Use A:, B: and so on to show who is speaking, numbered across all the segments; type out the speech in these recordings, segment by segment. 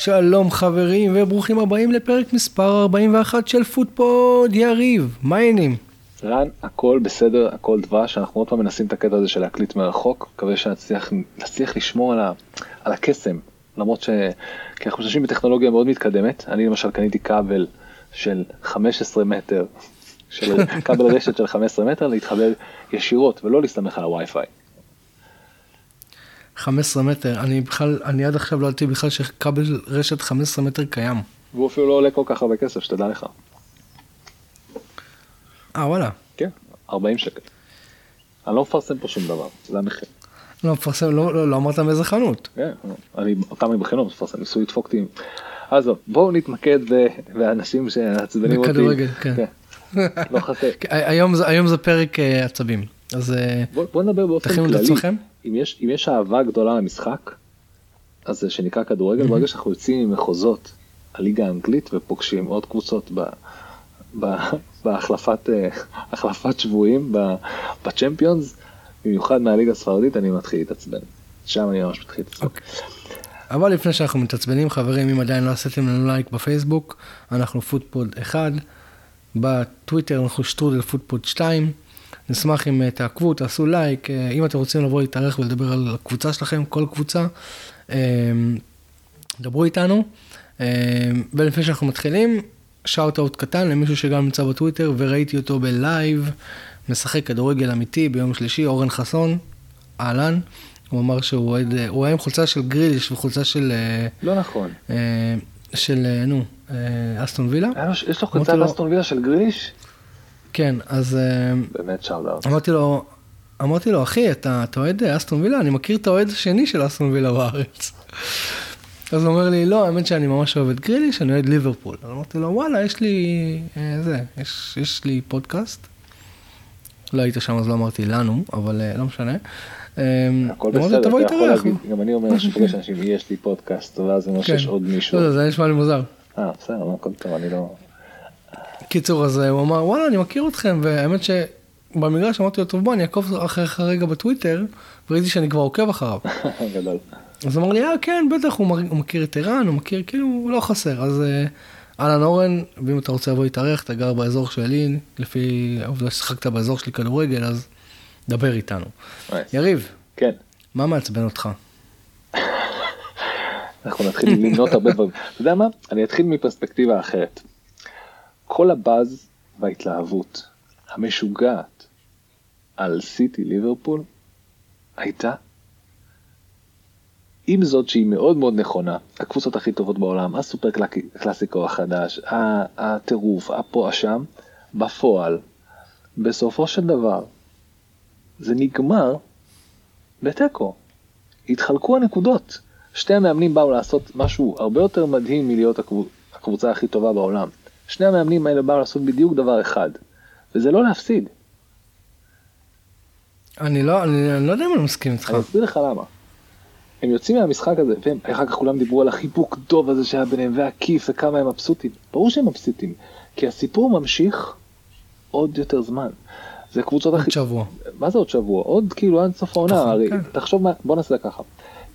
A: שלום חברים וברוכים הבאים לפרק מספר 41 של פוטפוד יריב, מה העניינים?
B: רן, הכל בסדר, הכל דבש, אנחנו עוד פעם מנסים את הקטע הזה של להקליט מרחוק, מקווה שנצליח לשמור על, ה, על הקסם, למרות ש... כי אנחנו חושבים בטכנולוגיה מאוד מתקדמת, אני למשל קניתי כבל של 15 מטר, של כבל רשת של 15 מטר להתחבר ישירות ולא להסתמך על הווי-פיי.
A: 15 מטר, אני בכלל, אני עד עכשיו לא ידעתי בכלל שכבל רשת 15 מטר קיים.
B: והוא אפילו לא עולה כל כך הרבה כסף, שתדע לך.
A: אה וואלה.
B: כן, 40 שקל. אני לא מפרסם פה שום דבר, זה המחיר.
A: לא מפרסם, לא, לא, לא אמרת מאיזה חנות.
B: כן, אני כמה בחינוך מפרסם, ניסוי לדפוק אותי. עזוב, בואו נתמקד באנשים שעצבנים אותי.
A: בכדורגל, כן. כן.
B: לא חסר.
A: היום, היום זה פרק uh, עצבים, אז אה,
B: בוא, בוא נדבר באופן כללי. לעצמכם. אם יש, אם יש אהבה גדולה למשחק, אז זה שנקרא כדורגל, ברגע שאנחנו יוצאים ממחוזות הליגה האנגלית ופוגשים עוד קבוצות ב, ב, בהחלפת החלפת שבויים בצ'מפיונס, במיוחד מהליגה הספרדית, אני מתחיל להתעצבן. שם אני ממש מתחיל להתעצבן. Okay.
A: אוקיי. אבל לפני שאנחנו מתעצבנים, חברים, אם עדיין לא עשיתם לנו לייק בפייסבוק, אנחנו פוטפוד 1, בטוויטר אנחנו שטרודל פוטפוד 2. נשמח אם אה, תעקבו, תעשו לייק, אה, אם אתם רוצים לבוא להתארח ולדבר על הקבוצה שלכם, כל קבוצה, אה, דברו איתנו. ולפני שאנחנו מתחילים, shout out קטן למישהו שגם נמצא בטוויטר וראיתי אותו בלייב, משחק כדורגל אמיתי ביום שלישי, אורן חסון, אהלן. הוא אמר שהוא אוהד, הוא היה עם חולצה של גריליש וחולצה של...
B: לא נכון.
A: של, נו, אסטון וילה.
B: יש לו חולצה אסטון וילה של גריליש?
A: כן, אז... אה,
B: באמת שאוט
A: אמרתי לו, אמרתי לו, אחי, אתה, אתה אוהד אסטון וילה? אני מכיר את האוהד השני של אסטון וילה בארץ. אז הוא אומר לי, לא, האמת שאני ממש אוהב את גרילי, שאני אוהד ליברפול. אז אמרתי לו, וואלה, יש לי, אה, זה, יש, יש לי פודקאסט. לא היית שם אז לא אמרתי לנו, אבל אה, לא משנה.
B: אה, הכל בסדר, אתה יכול להגיד, גם אני אומר שפוגש אנשים, יש לי פודקאסט, ואז זה אומר שיש כן. עוד מישהו.
A: לא, זה נשמע לי מוזר.
B: אה, בסדר, הכל טוב, אני לא...
A: קיצור, אז הוא אמר, וואלה, אני מכיר אתכם, והאמת שבמגרש אמרתי לו, טוב, בוא, אני אעקוב אחריך רגע בטוויטר, וראיתי שאני כבר עוקב אחריו.
B: גדול.
A: אז הוא אמר לי, אה, כן, בטח, הוא מכיר את ערן, הוא מכיר, כאילו, הוא לא חסר. אז אה, אהלן אורן, ואם אתה רוצה לבוא להתארח, אתה גר באזור שלי, לפי העובדה ששיחקת באזור שלי כדורגל, אז דבר איתנו. יריב,
B: כן.
A: מה מעצבן אותך?
B: אנחנו נתחיל למנות הרבה דברים. אתה יודע מה? אני אתחיל מפרספקטיבה אחרת. כל הבאז וההתלהבות המשוגעת על סיטי ליברפול הייתה עם זאת שהיא מאוד מאוד נכונה, הקבוצות הכי טובות בעולם, הסופר קלאסיקו החדש, הטירוף, הפה השם, בפועל, בסופו של דבר, זה נגמר בתיקו. התחלקו הנקודות. שתי המאמנים באו לעשות משהו הרבה יותר מדהים מלהיות הקבוצה הכי טובה בעולם. שני המאמנים האלה באו לעשות בדיוק דבר אחד, וזה לא להפסיד.
A: אני לא, אני, אני לא יודע אם אני מסכים איתך.
B: אני אסביר לך למה. הם יוצאים מהמשחק הזה, ואחר כך כולם דיברו על החיבוק טוב הזה שהיה ביניהם, והכיף, וכמה הם מבסוטים. ברור שהם מבסוטים, כי הסיפור ממשיך עוד יותר זמן. זה קבוצות
A: הכי... עוד שבוע.
B: מה זה עוד שבוע? עוד כאילו עד סוף העונה, הרי כן. תחשוב מה, בוא נעשה ככה.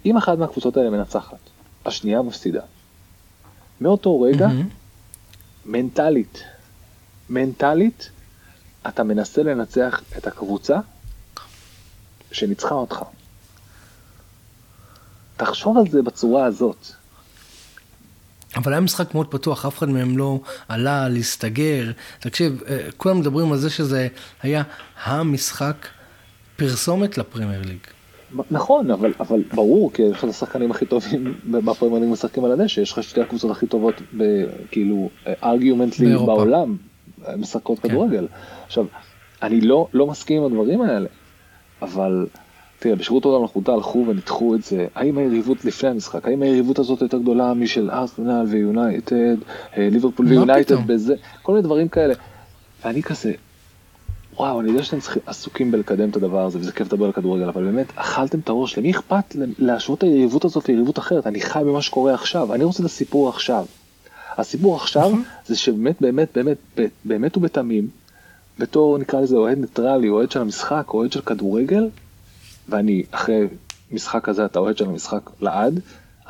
B: אם אחת מהקבוצות האלה מנצחת, השנייה מפסידה. מאותו רגע, mm-hmm. מנטלית, מנטלית, אתה מנסה לנצח את הקבוצה שניצחה אותך. תחשוב על זה בצורה הזאת.
A: אבל היה משחק מאוד פתוח, אף אחד מהם לא עלה להסתגר. תקשיב, אה, כולם מדברים על זה שזה היה המשחק פרסומת לפרמייר ליג.
B: נכון, אבל, אבל ברור, כי אחד השחקנים הכי טובים בפרמייר ליג משחקים על הדשא, יש לך שתי הקבוצות הכי טובות, כאילו, ארגומנטלי בעולם, משחקות כן. כדורגל. עכשיו, אני לא, לא מסכים עם הדברים האלה, אבל תראה, בשירות עולם מלכותה הלכו וניתחו את זה, האם היריבות לפני המשחק, האם היריבות הזאת יותר גדולה משל ארסנל ויונייטד, אה, ליברפול ויונייטד בזה, כל מיני דברים כאלה. ואני כזה, וואו, אני יודע שאתם עסוקים בלקדם את הדבר הזה, וזה כיף לדבר על כדורגל, אבל באמת, אכלתם את הראש, למי אכפת להשוות את היריבות הזאת ליריבות אחרת? אני חי במה שקורה עכשיו, אני רוצה את הסיפור עכשיו. הסיפור עכשיו. זה שבאמת, באמת, באמת, באמת ובתמים, בתור נקרא לזה אוהד ניטרלי, אוהד של המשחק, אוהד של כדורגל, ואני אחרי משחק כזה, אתה אוהד של המשחק לעד,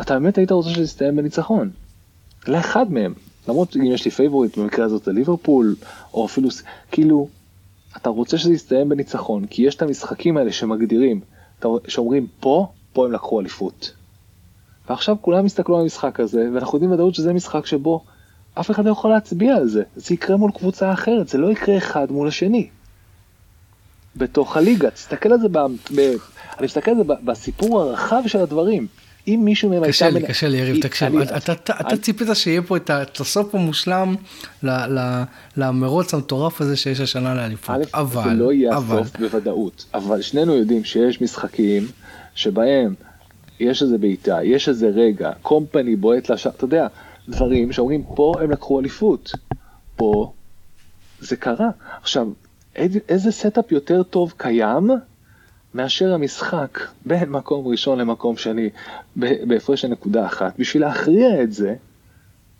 B: אתה באמת היית רוצה שזה יסתיים בניצחון. לאחד מהם. למרות אם יש לי פייבוריט במקרה הזאת זה ליברפול, או אפילו, כאילו, אתה רוצה שזה יסתיים בניצחון, כי יש את המשחקים האלה שמגדירים, שאומרים פה, פה הם לקחו אליפות. ועכשיו כולם יסתכלו על המשחק הזה, ואנחנו יודעים ודאות שזה משחק שבו אף אחד לא יכול להצביע על זה. זה יקרה מול קבוצה אחרת, זה לא יקרה אחד מול השני. בתוך הליגה, תסתכל על זה, ב... ב... אני מסתכל על זה בסיפור הרחב של הדברים. אם מישהו מהם
A: קשה לי, קשה לי, יריב, תקשיב, אתה ציפית שיהיה פה את הסוף המושלם למרוץ המטורף הזה שיש השנה לאליפות,
B: אבל, זה לא יהיה הסוף בוודאות, אבל שנינו יודעים שיש משחקים שבהם יש איזה בעיטה, יש איזה רגע, קומפני בועט לשם, אתה יודע, דברים שאומרים פה הם לקחו אליפות, פה זה קרה. עכשיו, איזה setup יותר טוב קיים מאשר המשחק בין מקום ראשון למקום שני בהפרש של נקודה אחת, בשביל להכריע את זה,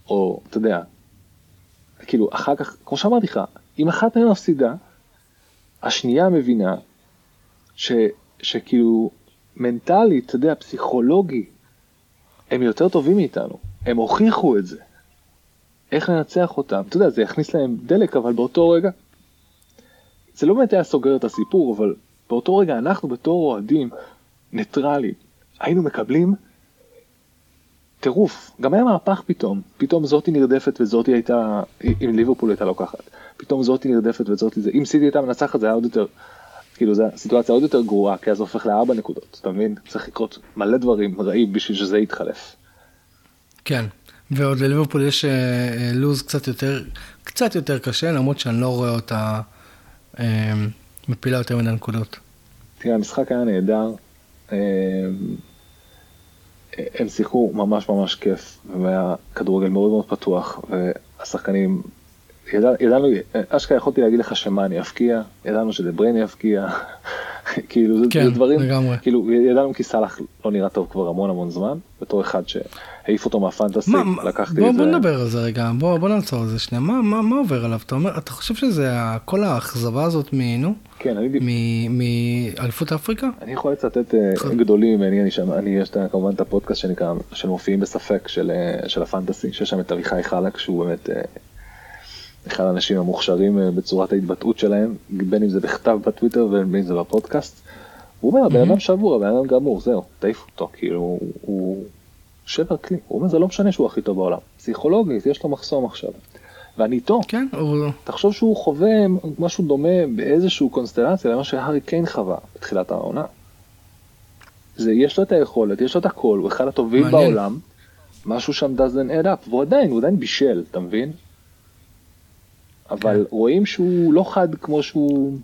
B: או אתה יודע, כאילו אחר כך, כמו שאמרתי לך, אם אחת מהן מפסידה, השנייה מבינה ש, שכאילו מנטלית, אתה יודע, פסיכולוגי, הם יותר טובים מאיתנו, הם הוכיחו את זה. איך לנצח אותם, אתה יודע, זה יכניס להם דלק, אבל באותו רגע, זה לא באמת היה סוגר את הסיפור, אבל באותו רגע אנחנו בתור אוהדים ניטרלים היינו מקבלים טירוף. גם היה מהפך פתאום, פתאום זאתי נרדפת וזאתי הייתה, אם ליברפול הייתה לוקחת, פתאום זאתי נרדפת וזאתי זה, אם סיטי הייתה מנצחת זה היה עוד יותר, כאילו זו סיטואציה עוד יותר גרועה, כי אז הופך לארבע נקודות, אתה מבין? צריך לקרות מלא דברים רעים בשביל שזה יתחלף.
A: כן, ועוד לליברפול יש אה, לוז קצת יותר, קצת יותר קשה, למרות שאני לא רואה אותה אה, מפילה יותר מן הנקודות.
B: תראה, המשחק היה נהדר. אה, הם שיחקו ממש ממש כיף, והיה כדורגל מאוד מאוד פתוח, והשחקנים, ידע, ידענו, אשכרה יכולתי להגיד לך שמאני יפקיע, ידענו שדברייני יפקיע, כאילו זה,
A: כן,
B: זה דברים,
A: לגמרי.
B: כאילו ידענו כי סאלח לא נראה טוב כבר המון המון זמן, בתור אחד שהעיף אותו מהפנטסי,
A: מה, לקחתי בוא, את זה. בוא נדבר על זה רגע, בוא, בוא נעצור על זה שנייה, מה, מה, מה עובר עליו? אתה אומר, אתה חושב שזה כל האכזבה הזאת מ...
B: כן, אני...
A: מאליפות אפריקה?
B: אני יכול לצטט אה, גדולים אני, שם, אני יש כמובן את הפודקאסט שנקרא, של מופיעים בספק של, אה, של הפנטסי, שיש שם את אביחי חלק, שהוא באמת אה, אחד האנשים המוכשרים בצורת ההתבטאות שלהם, בין אם זה בכתב בטוויטר ובין אם זה בפודקאסט. הוא אומר, הבן אדם שבור, הבן אדם גמור, זהו, תעיף אותו, כאילו, הוא שבר כלי. הוא אומר, זה לא משנה שהוא הכי טוב בעולם. פסיכולוגית, יש לו מחסום עכשיו. ואני איתו.
A: כן, הוא...
B: תחשוב שהוא חווה משהו דומה באיזשהו קונסטלציה למה שהארי קיין חווה בתחילת העונה. זה, יש לו את היכולת, יש לו את הכל, הוא אחד הטובים מעניין. בעולם, משהו שם doesn't add up, והוא עדיין, הוא עדיין בישל, אתה מבין? אבל כן. רואים שהוא לא חד כמו שהוא...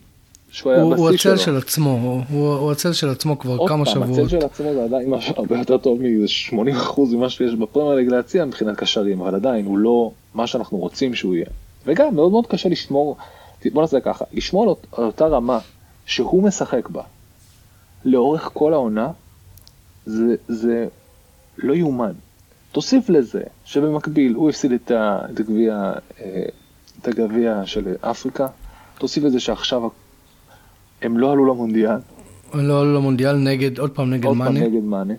B: שהוא היה
A: בשיא שלו. הוא הצל של עצמו, הוא הצל של עצמו כבר כמה שבועות. עוד פעם,
B: הצל של עצמו זה עדיין הרבה יותר טוב מ-80% ממה שיש בפרמייר ליג להציע מבחינת קשרים, אבל עדיין הוא לא מה שאנחנו רוצים שהוא יהיה. וגם מאוד מאוד קשה לשמור, בוא נעשה ככה, לשמור על אותה רמה שהוא משחק בה לאורך כל העונה, זה, זה לא יאומן. תוסיף לזה שבמקביל הוא הפסיד את אה, את הגביע של אפריקה, תוסיף לזה שעכשיו הם לא עלו למונדיאל.
A: הם לא עלו למונדיאל נגד, עוד פעם נגד מאנה.
B: עוד פעם נגד מאנה.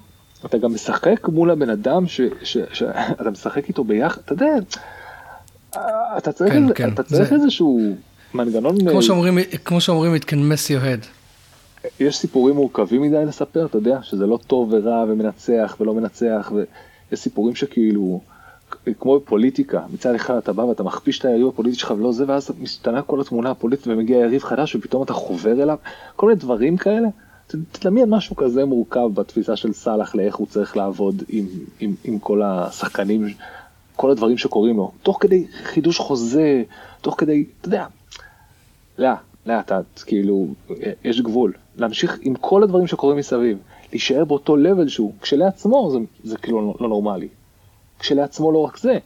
B: אתה גם משחק מול הבן אדם שאתה משחק איתו ביחד, אתה יודע, אתה צריך, כן, כן. אתה צריך זה... איזשהו מנגנון...
A: כמו שאומרים, כמו שאומרים, it can mess your head.
B: יש סיפורים מורכבים מדי לספר, אתה יודע, שזה לא טוב ורע ומנצח ולא מנצח, ויש סיפורים שכאילו, כמו בפוליטיקה, מצד אחד אתה בא ואתה מכפיש את היריב הפוליטי שלך ולא זה, ואז משתנה כל התמונה הפוליטית ומגיע יריב חדש ופתאום אתה חובר אליו, כל מיני דברים כאלה. תדמיין משהו כזה מורכב בתפיסה של סאלח לאיך הוא צריך לעבוד עם, עם, עם כל השחקנים, כל הדברים שקורים לו, תוך כדי חידוש חוזה, תוך כדי, אתה יודע, לאט, לאט, כאילו, יש גבול. להמשיך עם כל הדברים שקורים מסביב, להישאר באותו לבל שהוא, כשלעצמו זה, זה כאילו לא, לא נורמלי. כשלעצמו לא רק זה.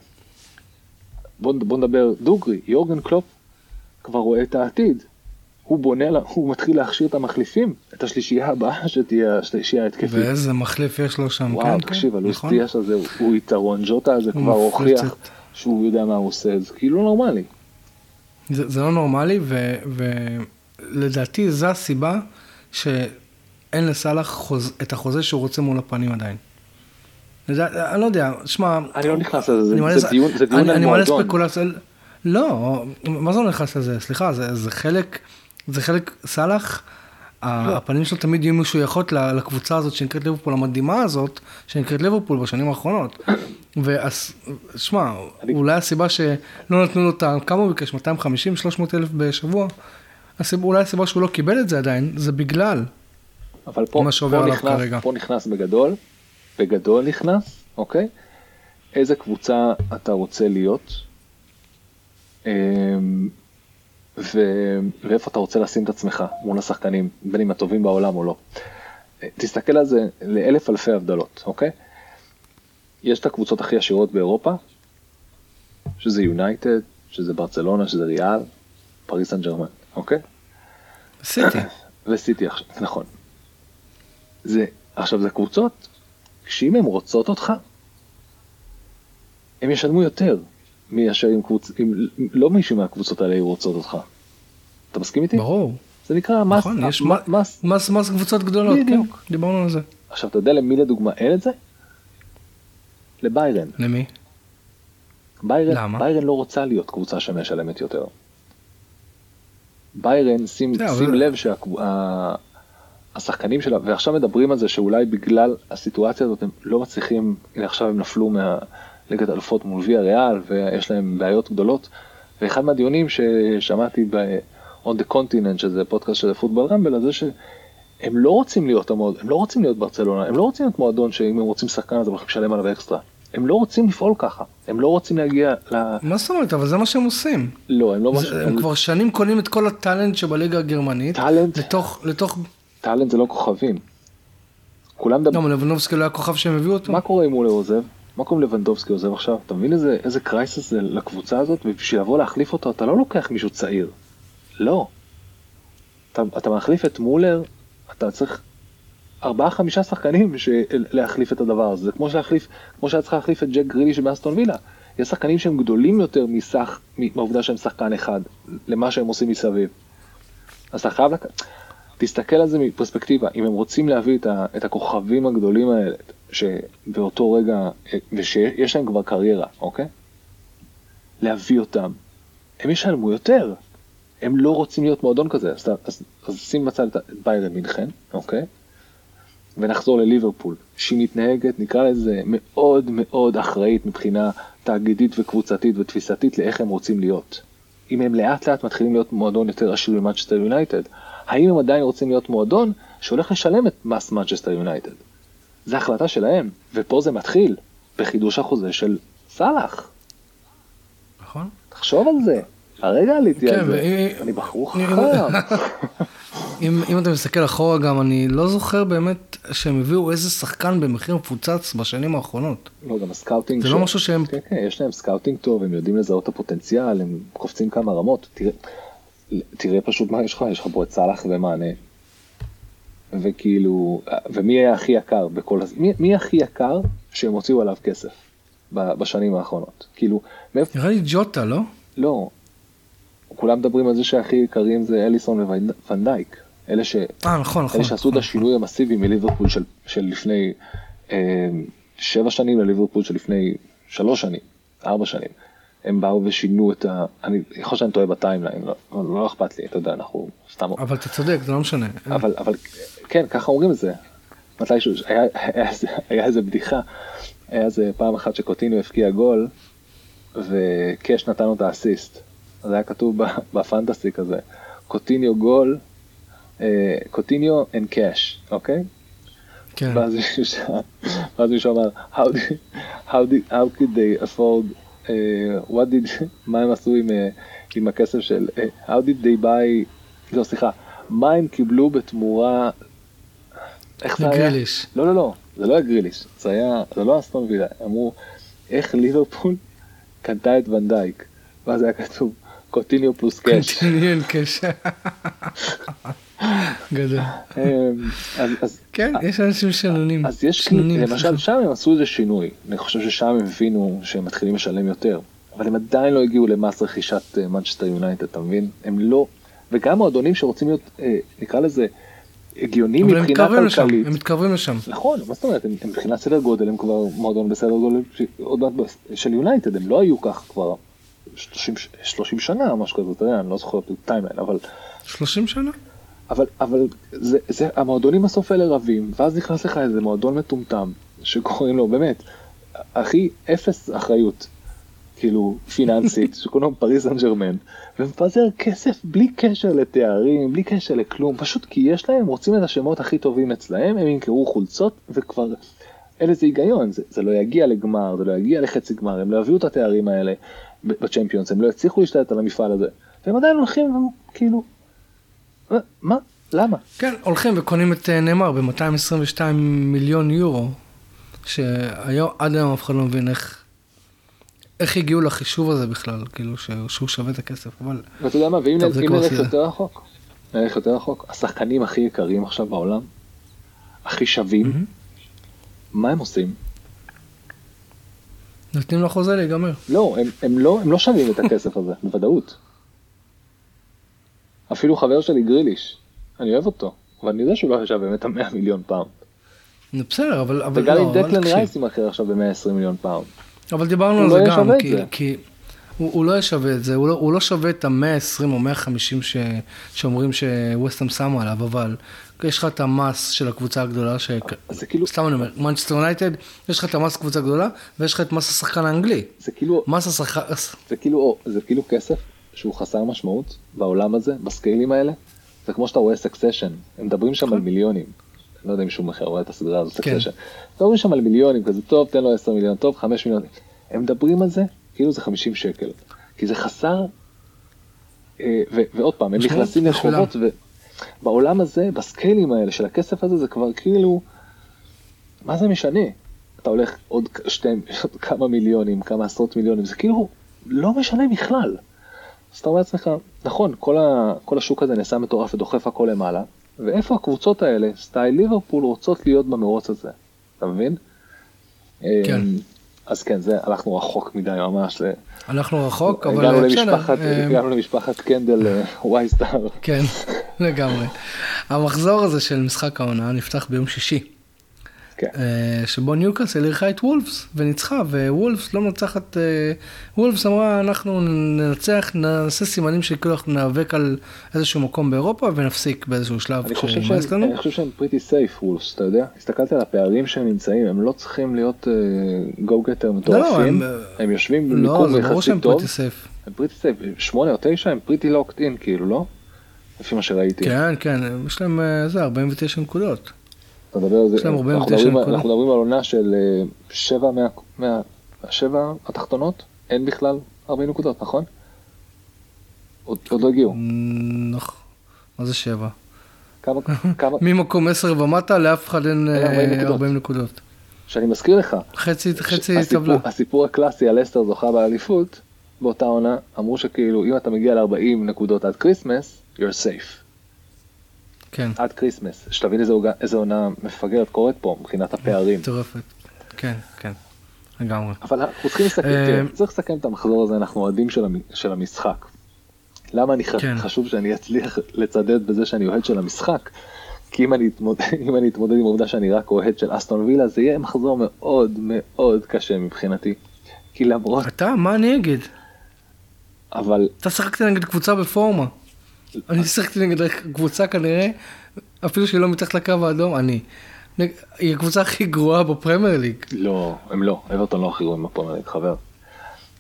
B: בוא, בוא נדבר דוגרי, יורגן קלופ כבר רואה את העתיד, הוא בונה, הוא מתחיל להכשיר את המחליפים, את השלישייה הבאה שתהיה השלישייה ההתקפית.
A: ואיזה מחליף יש לו שם,
B: וואו, כן, תקשיב, כן, הלו"ז נכון. דיאש הזה הוא, הוא יתרון, ג'וטה הזה כבר הוכיח שהוא יודע מה הוא עושה, זה כאילו נורמלי.
A: זה, זה לא נורמלי, ולדעתי זו הסיבה שאין לסאלח חוז, את החוזה שהוא רוצה מול הפנים עדיין. אני לא יודע, שמע,
B: אני לא נכנס לזה, זה דיון על מועדון. אני מעלה ספקולציה,
A: לא, מה זה לא נכנס לזה? סליחה, זה חלק, זה חלק, סאלח, לא. הפנים שלו תמיד יהיו משויכות לקבוצה הזאת שנקראת ליברפול המדהימה הזאת, שנקראת ליברפול בשנים האחרונות. ואז, שמע, אולי הסיבה שלא נתנו לו את ה... כמה הוא ביקש? 250, 300 אלף בשבוע? אולי הסיבה שהוא לא קיבל את זה עדיין, זה בגלל
B: אבל פה, מה שעובר עליו נכנס, כרגע. פה נכנס בגדול, בגדול נכנס, אוקיי? איזה קבוצה אתה רוצה להיות, אמ, ו... ואיפה אתה רוצה לשים את עצמך מול השחקנים, בין אם הטובים בעולם או לא. תסתכל על זה לאלף אלפי הבדלות, אוקיי? יש את הקבוצות הכי עשירות באירופה, שזה יונייטד, שזה ברצלונה, שזה ריאל, פריס סן ג'רמן, אוקיי?
A: סיטי.
B: וסיטי עכשיו, נכון. זה, עכשיו זה קבוצות, שאם הן רוצות אותך, הם ישלמו יותר מאשר אם, קבוצ... אם לא מישהו מהקבוצות האלה רוצות אותך. אתה מסכים איתי?
A: ברור.
B: זה נקרא מס,
A: נכון, יש מס, מס, מס קבוצות גדולות, בדיוק. כן, דיברנו על זה.
B: עכשיו אתה יודע למי לדוגמה אין את זה? לביירן.
A: למי?
B: ביירן, למה? ביירן לא רוצה להיות קבוצה שמשלמת יותר. ביירן, שים, שים. לב שהשחקנים שלה, ועכשיו מדברים על זה שאולי בגלל הסיטואציה הזאת הם לא מצליחים, הנה עכשיו הם נפלו מהליגת אלפות מול ויה ריאל ויש להם בעיות גדולות. ואחד מהדיונים ששמעתי ב- on the continent שזה פודקאסט של פוטבול רמבל, על זה שהם לא רוצים להיות המועד, הם לא רוצים להיות ברצלונה, הם לא רוצים להיות מועדון שאם הם רוצים שחקן אז הם הולכים לשלם עליו אקסטרה. הם לא רוצים לפעול ככה, הם לא רוצים להגיע ל...
A: מה זאת אומרת? אבל זה מה שהם עושים.
B: לא, הם לא...
A: זה, מש... הם כבר שנים קונים את כל הטאלנט שבליגה הגרמנית.
B: טאלנט?
A: לתוך... לתוך...
B: טאלנט זה לא כוכבים. כולם מדברים...
A: לא, לבנדובסקי לא היה כוכב שהם הביאו אותו?
B: מה קורה אם הוא לא עוזב? מה קורה אם לבנדובסקי עוזב עכשיו? אתה מבין איזה, איזה קרייסס זה לקבוצה הזאת? ובשביל לבוא להחליף אותו אתה לא לוקח מישהו צעיר. לא. אתה, אתה מחליף את מולר, אתה צריך ארבעה חמישה שחקנים להחליף את הדבר הזה, זה כמו להחליף, כמו שהיה צריך להחליף את ג'ק גרילי שבאסטון וילה. יש שחקנים שהם גדולים יותר מסך, מהעובדה שהם שחקן אחד, למה שהם עושים מסביב. אז אתה חייב, לק... תסתכל על זה מפרספקטיבה, אם הם רוצים להביא את, הכוכבים הגדולים האלה, שבאותו רגע, ושיש להם כבר קריירה, אוקיי? להביא אותם, הם ישלמו יותר. הם לא רוצים להיות מועדון כזה, אז, אז, אז שים בצד את ביירן מינכן, אוקיי? ונחזור לליברפול, שהיא מתנהגת, נקרא לזה, מאוד מאוד אחראית מבחינה תאגידית וקבוצתית ותפיסתית לאיך הם רוצים להיות. אם הם לאט לאט מתחילים להיות מועדון יותר עשיר ממנצ'סטר יונייטד, האם הם עדיין רוצים להיות מועדון שהולך לשלם את מס מנצ'סטר יונייטד? זו החלטה שלהם, ופה זה מתחיל, בחידוש החוזה של סאלח.
A: נכון.
B: תחשוב על זה, הרגע עליתי כן, על זה, אני בחור חכם.
A: אם, אם אתה מסתכל אחורה גם, אני לא זוכר באמת שהם הביאו איזה שחקן במחיר מפוצץ בשנים האחרונות.
B: לא, גם ה scouting.
A: זה ש... לא משהו שהם...
B: כן, כן, יש להם scouting טוב, הם יודעים לזהות את הפוטנציאל, הם קופצים כמה רמות. תראה, תראה פשוט מה יש לך, יש לך פה את סאלח ומאנה. וכאילו, ומי היה הכי יקר בכל... מי, מי הכי יקר שהם הוציאו עליו כסף בשנים האחרונות? כאילו,
A: מאיפה... נראה לי ג'וטה, לא?
B: לא, כולם מדברים על זה שהכי יקרים זה אליסון וואן דייק. אלה, ש...
A: 아, אה, נכון, נכון,
B: אלה שעשו
A: נכון,
B: את השינוי נכון. המסיבי מליברפול של, של לפני אה, שבע שנים לליברפול של לפני שלוש שנים, ארבע שנים. הם באו ושינו את ה... אני יכול שאני טועה ב timeline, לא, לא, אכפת לי, אתה יודע, אנחנו סתם...
A: אבל אתה צודק, זה לא משנה.
B: אבל, אבל כן, ככה אומרים את זה. מתישהו, היה, היה, היה, היה איזה בדיחה, היה איזה פעם אחת שקוטינו הפקיע גול, וקאש נתן לו את האסיסט. זה היה כתוב בפנטסי כזה, קוטיניו גול, קוטיניו and cash, אוקיי?
A: כן.
B: ואז מישהו אמר, how did, how did, how could they afford, what did, מה הם עשו עם, uh, עם הכסף של, uh, how did they buy, לא סליחה, מה הם קיבלו בתמורה,
A: איך זה היה? גריליש.
B: לא, לא, לא, זה לא היה גריליש, זה היה, זה לא אסטון וילה, אמרו, איך ליברפול קנתה את ונדייק, ואז היה כתוב, קוטיניו פלוס קאש.
A: קוטיניו קאש. גדול.
B: אמ,
A: כן, יש אנשים שנונים.
B: אז יש, למשל שם הם עשו איזה שינוי. אני חושב ששם הם הבינו שהם מתחילים לשלם יותר. אבל הם עדיין לא הגיעו למס רכישת מנצ'סטר אה, יונייטד, אתה מבין? הם לא, וגם מועדונים שרוצים להיות, אה, נקרא לזה, הגיוני מבחינה כלכלית.
A: לשם, הם מתקרבים לשם.
B: נכון, מה זאת אומרת, הם, הם מבחינת סדר גודל הם כבר מועדון בסדר גודל עוד מעט של יונייטד, הם לא היו כך כבר 30, 30 שנה משהו כזה, אתה יודע, אני לא זוכר את ה timeline, אבל...
A: 30 שנה?
B: אבל, אבל זה, זה, המועדונים בסוף האלה רבים, ואז נכנס לך איזה מועדון מטומטם, שקוראים לו באמת, הכי אפס אחריות, כאילו פיננסית, שקוראים לו פריס סן ג'רמן, ומפזר כסף בלי קשר לתארים, בלי קשר לכלום, פשוט כי יש להם, רוצים את השמות הכי טובים אצלהם, הם ימכרו חולצות וכבר אין איזה היגיון, זה, זה לא יגיע לגמר, זה לא יגיע לחצי גמר, הם לא יביאו את התארים האלה בצ'מפיונס, הם לא יצליחו להשתלט על המפעל הזה, והם עדיין הולכים כאילו, מה? למה?
A: כן, הולכים וקונים את אה, נאמר ב-222 מיליון יורו, שהיום עד היום אף אחד לא מבין איך איך הגיעו לחישוב הזה בכלל, כאילו שהוא שווה את הכסף, אבל...
B: ואתה יודע מה, ואם נלך יותר רחוק, נלך יותר רחוק, השחקנים הכי יקרים עכשיו בעולם, הכי שווים, מה הם עושים?
A: נותנים לו חוזה להיגמר.
B: לא, הם, הם לא, הם לא שווים את הכסף הזה, בוודאות. אפילו חבר שלי גריליש, אני אוהב אותו, אבל אני יודע שהוא לא שווה באמת המאה מיליון פאונד.
A: בסדר, אבל... אבל
B: וגם אם לא, דקלן רייס ימכר עכשיו ב-120 מיליון פאונד.
A: אבל דיברנו על
B: לא
A: זה גם, כי, כי הוא, הוא לא ישווה את זה, הוא לא, הוא לא שווה את ה-120 או 150 ש, שאומרים שווסטהאם שמו עליו, אבל יש לך את המס של הקבוצה הגדולה, ש... כאילו... סתם אני אומר, מנצ'סטר יונייטד, יש לך את המס קבוצה גדולה, ויש לך את מס השחקן האנגלי.
B: זה כאילו...
A: מס השחקן...
B: זה כאילו, זה כאילו כסף שהוא חסר משמעות בעולם הזה, בסקיילים האלה. זה כמו שאתה רואה סקסשן, הם מדברים שם על נכון. מיליונים. לא יודע אם שהוא מכר, רואה את הסדרה הזאת, כן. מדברים שם על מיליונים, כזה טוב, תן לו 10 מיליון, טוב, 5 מיליון. הם מדברים על זה כאילו זה 50 שקל. כי זה חסר, אה, ועוד פעם, הם נכנסים לרחובות, ובעולם הזה, בסקיילים האלה של הכסף הזה, זה כבר כאילו, מה זה משנה? אתה הולך עוד שתי, כמה מיליונים, כמה עשרות מיליונים, זה כאילו לא משנה בכלל. אז אתה אומר לעצמך, נכון, כל, ה, כל השוק הזה נעשה מטורף ודוחף הכל למעלה, ואיפה הקבוצות האלה, סטייל ליברפול, רוצות להיות במרוץ הזה, אתה מבין?
A: כן. אמ,
B: אז כן, זה, הלכנו רחוק מדי ממש.
A: הלכנו רחוק, אבל...
B: הגענו למשפחת, אמ, הגענו למשפחת קנדל אה, וייסטאר.
A: כן, לגמרי. המחזור הזה של משחק העונה נפתח ביום שישי. כן. אה, שבו ניוקאסל אירחה את וולפס וניצחה, ווולפס לא מנצחת, אה, וולפס אמרה אנחנו ננצח, נעשה סימנים שכאילו אנחנו ניאבק על איזשהו מקום באירופה ונפסיק באיזשהו שלב
B: כשימאס לנו. אני חושב שהם pretty safe וולפס, אתה יודע? הסתכלתי על הפערים שהם נמצאים, הם לא צריכים להיות go uh, go-getter מטורפים, לא, הם, הם יושבים
A: לא, במיקום יחסית טוב.
B: הם pretty safe, שמונה או תשע הם pretty locked in כאילו, לא? לפי מה שראיתי.
A: כן, כן, יש להם איזה 49 נקודות.
B: אתה מדבר על זה, אנחנו מדברים, אנחנו מדברים על עונה של אה, שבע מהשבע התחתונות, אין בכלל 40 נקודות, נכון? עוד, עוד לא הגיעו.
A: נכון, מה זה שבע?
B: כמה, כמה...
A: ממקום 10 ומטה לאף אחד אין 40 אה, נקודות.
B: שאני מזכיר לך,
A: חצי, חצי הסיפור, טבלה.
B: הסיפור הקלאסי על אסטר זוכה באליפות, באותה עונה, אמרו שכאילו אם אתה מגיע ל-40 נקודות עד כריסמס, you're safe.
A: כן.
B: עד כריסמס, שתבין איזה, איזה עונה מפגרת קורית פה מבחינת הפערים.
A: מטורפת, כן, כן, לגמרי.
B: אבל אנחנו צריכים לסכם, אה, צריך לסכם את המחזור הזה, אנחנו אוהדים של, של המשחק. למה אני כן. חשוב שאני אצליח לצדד בזה שאני אוהד של המשחק? כי אם אני, אתמודד, אם אני אתמודד עם העובדה שאני רק אוהד של אסטון וילה, זה יהיה מחזור מאוד מאוד קשה מבחינתי. כי למרות...
A: אתה? מה אני אגיד?
B: אבל...
A: אתה שחקת נגד קבוצה בפורמה. אני שיחקתי נגד קבוצה כנראה, אפילו שהיא לא מתחת לקו האדום, אני. היא הקבוצה הכי גרועה בפרמייר ליג.
B: לא, הם לא, אברטון לא הכי גרועים בפרמייר ליג, חבר.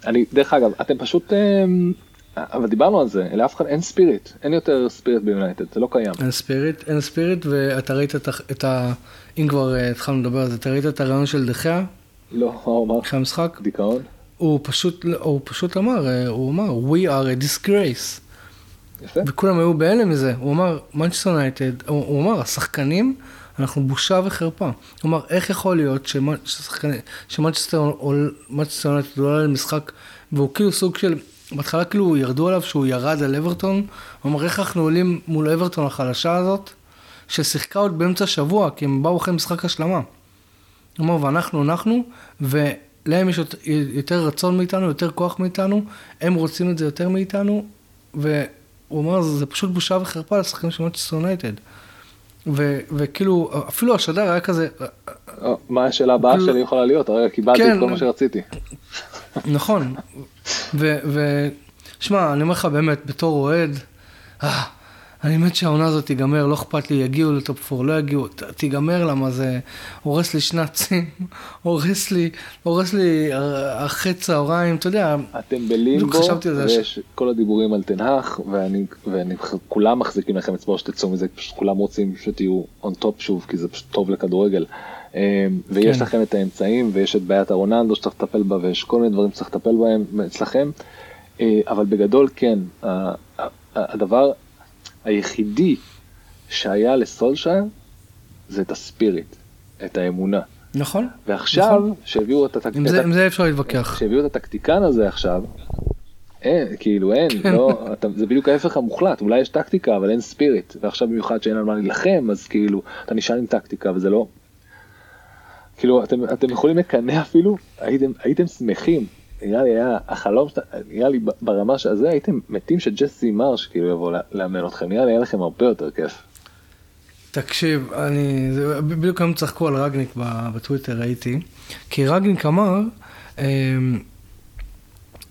B: אני, דרך אגב, אתם פשוט, אמ, אבל דיברנו על זה, לאף אחד אין spirit, אין יותר spirit ביונייטד, זה לא קיים.
A: אין spirit, אין spirit, ואתה ראית את, ה... אם כבר אה, התחלנו לדבר על זה, אתה ראית את הראיון של דה
B: חאה? לא, הוא אמר?
A: אחרי המשחק?
B: דיכאון?
A: הוא פשוט, הוא פשוט אמר, אה, הוא אמר, we are a disgrace. יפה. וכולם היו בהלם מזה. הוא אמר, מנצ'סטר יונייטד, הוא, הוא אמר, השחקנים, אנחנו בושה וחרפה. הוא אמר, איך יכול להיות שמנצ'סטר יונייטד עולה למשחק, והוא כאילו סוג של, בהתחלה כאילו ירדו עליו שהוא ירד על אברטון, הוא אמר, איך אנחנו עולים מול אברטון החלשה הזאת, ששיחקה עוד באמצע השבוע, כי הם באו אחרי משחק השלמה. הוא אמר, ואנחנו, אנחנו, ולהם יש יותר רצון מאיתנו, יותר כוח מאיתנו, הם רוצים את זה יותר מאיתנו, ו... הוא אמר, זה פשוט בושה וחרפה לשחקנים של מנצ'סטר יונייטד. וכאילו, אפילו השדר היה כזה...
B: מה השאלה הבאה כאילו- שלי יכולה להיות? הרגע קיבלתי את כן. כל מה שרציתי.
A: נכון. ושמע, אני אומר לך באמת, בתור אוהד, אה, אני מת שהעונה הזאת תיגמר, לא אכפת לי, יגיעו לטופ 4, לא יגיעו, תיגמר למה זה הורס לי שנ"צים, הורס לי, הורס לי אחרי צהריים, אתה יודע.
B: אתם בלימבו, ויש כל הדיבורים על תנהך, ואני, כולם מחזיקים לכם אצבעות שתצאו מזה, פשוט כולם רוצים שתהיו on top שוב, כי זה פשוט טוב לכדורגל. אמ, ויש כן. לכם את האמצעים, ויש את בעיית הרונלדו שצריך לטפל בה, ויש כל מיני דברים שצריך לטפל בהם אצלכם, אה, אבל בגדול כן, הדבר היחידי שהיה לסולשייר זה את הספיריט, את האמונה.
A: נכון.
B: ועכשיו, נכון. שהביאו את הטקטיקן,
A: עם, עם זה אפשר להתווכח.
B: שהביאו את הטקטיקן הזה עכשיו, אין, כאילו אין, כן. לא, אתה, זה בדיוק ההפך המוחלט, אולי יש טקטיקה אבל אין ספיריט, ועכשיו במיוחד שאין על מה להילחם, אז כאילו, אתה נשאר עם טקטיקה וזה לא, כאילו, אתם, אתם יכולים לקנא אפילו, הייתם, הייתם שמחים נראה לי היה החלום, נראה לי ברמה שזה הייתם מתים שג'סי מרש כאילו יבוא לאמן אתכם, נראה לי היה לכם הרבה יותר כיף.
A: תקשיב, אני, בדיוק היום צחקו על רגניק בטוויטר ראיתי, כי רגניק אמר, אמ,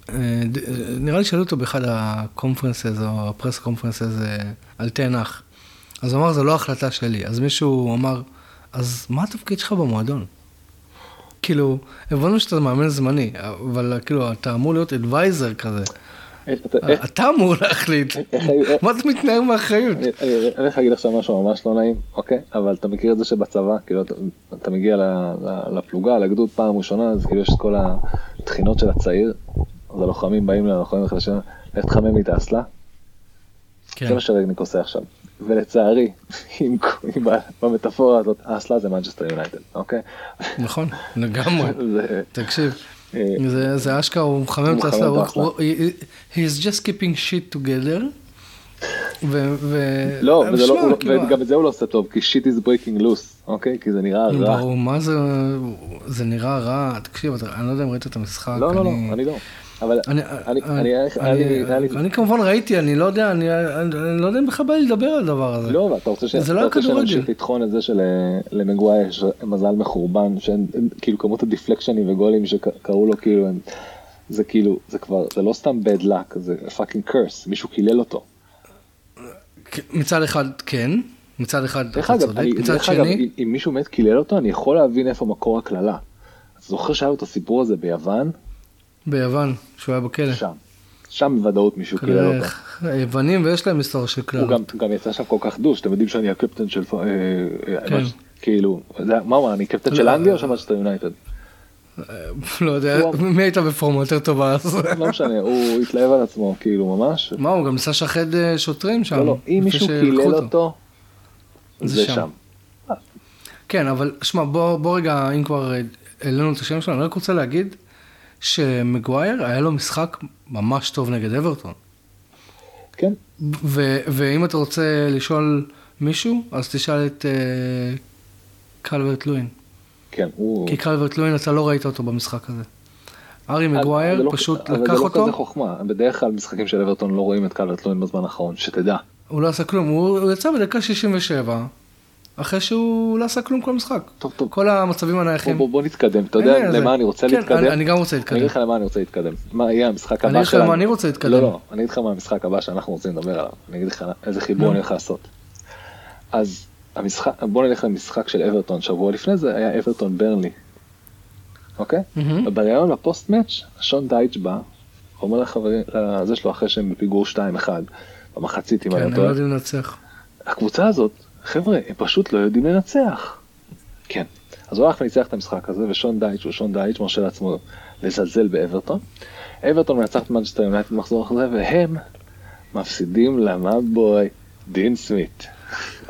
A: אה, נראה לי שאלו אותו באחד הקונפרנסס או הפרס קונפרנסס על תנח, אז הוא אמר זה לא החלטה שלי, אז מישהו אמר, אז מה התפקיד שלך במועדון? כאילו, הבנו שאתה מאמן זמני, אבל כאילו, אתה אמור להיות אדוויזר כזה. אתה אמור להחליט, מה אתה מתנער מאחריות?
B: אני הולך להגיד עכשיו משהו ממש לא נעים, אוקיי? אבל אתה מכיר את זה שבצבא, כאילו אתה מגיע לפלוגה, לגדוד פעם ראשונה, אז כאילו יש את כל התחינות של הצעיר, אז הלוחמים באים ללוחמים החדשים, לך תחמם לי את האסלה. כן. זה מה שרגניק עושה עכשיו. ולצערי, עם, עם, במטאפורה הזאת, האסלה זה מנצ'סטר יונייטד, אוקיי?
A: נכון, לגמרי. תקשיב, אה, זה, זה אשכרה, הוא מחמם את האסלה, he is just keeping shit together.
B: ו... ו... לא, וזה לא, כאילו... וגם את זה הוא לא עושה טוב, כי shit is breaking loose, אוקיי? כי זה נראה רע. ברור,
A: מה זה, זה נראה רע, תקשיב, אני לא יודע אם ראית את המשחק.
B: לא, לא, לא, אני לא. אבל אני, אני, אני,
A: אני, אני כמובן ראיתי, אני לא יודע, אני לא יודע אם בכלל בא לי לדבר על הדבר הזה.
B: לא, אתה רוצה שנמשיך לטחון את זה שלמגווייר יש מזל מחורבן, שאין, כאילו כמות ה deflectionים וגולים שקרו לו, כאילו, זה כאילו, זה כבר, זה לא סתם bad luck, זה fucking curse, מישהו קילל אותו.
A: מצד אחד כן, מצד אחד אתה צודק, מצד שני...
B: אם מישהו מת קילל אותו, אני יכול להבין איפה מקור הקללה. זוכר שהיה לו את הסיפור הזה ביוון?
A: ביוון, שהוא היה בכלא.
B: שם. שם בוודאות מישהו קילל אותו.
A: יוונים ויש להם היסטוריה של כללות.
B: הוא גם, גם יצא שם כל כך דוש, אתם יודעים שאני הקפטן של... אה, אה, כן. כאילו, מה הוא אני קפטן של לא. אנגליה או של מאצ'סטר יונייטד?
A: לא יודע, מי הייתה בפורמה יותר טובה אז?
B: לא משנה, הוא התלהב על עצמו, כאילו ממש.
A: מה, הוא גם ניסה לשחד אה, שוטרים שם.
B: לא, לא, אם מישהו קילל אותו, זה שם.
A: כן, אבל שמע, בוא רגע, אם כבר העלינו את השם שלנו, אני רק רוצה להגיד שמגווייר היה לו משחק ממש טוב נגד אברטון.
B: כן.
A: ו- ואם אתה רוצה לשאול מישהו, אז תשאל את uh, קלברט לואין.
B: כן, הוא...
A: כי קלברט לואין, אתה לא ראית אותו במשחק הזה. ארי מגווייר לא, פשוט לקח אותו. אבל זה
B: לא כזה חוכמה, בדרך כלל משחקים של אברטון לא רואים את קלברט לואין בזמן האחרון, שתדע.
A: הוא לא עשה כלום, הוא, הוא יצא בדקה 67, אחרי שהוא לא עשה כלום כל משחק.
B: טוב טוב.
A: כל המצבים הנייחים.
B: בוא, בוא, בוא נתקדם, אתה יודע למה אני רוצה כן, להתקדם?
A: אני, אני גם רוצה להתקדם.
B: אני אגיד לך למה אני רוצה להתקדם. מה יהיה המשחק הבא שלנו?
A: אני אגיד לך למה אני רוצה להתקדם.
B: לא, לא, אני אגיד לך מה המשחק הבא שאנחנו רוצים לדבר עליו. אני אגיד לך איזה חיבור אני הולך לעשות. אז המשחק, בוא נלך למשחק של אברטון, שבוע לפני זה היה אברטון ברנלי. אוקיי? ובריאיון לפוסט מאץ', שון דייץ' בא, אומר לחברים, לזה שלו אחרי שהם בפיגור 2-1, במחצית אם
A: אני לא טועה. כן, הם לא יודעים לנצח.
B: הקבוצה הזאת חבר'ה, הם פשוט לא יודעים לנצח. כן. אז הוא הלך וניצח את המשחק הזה, ושון דייץ' הוא שון דייץ' מרשה לעצמו לזלזל באברטון. אברטון מנצח את מנצ'סטר יונייטד מחזור אחרי, והם מפסידים למאבוי דין סמית.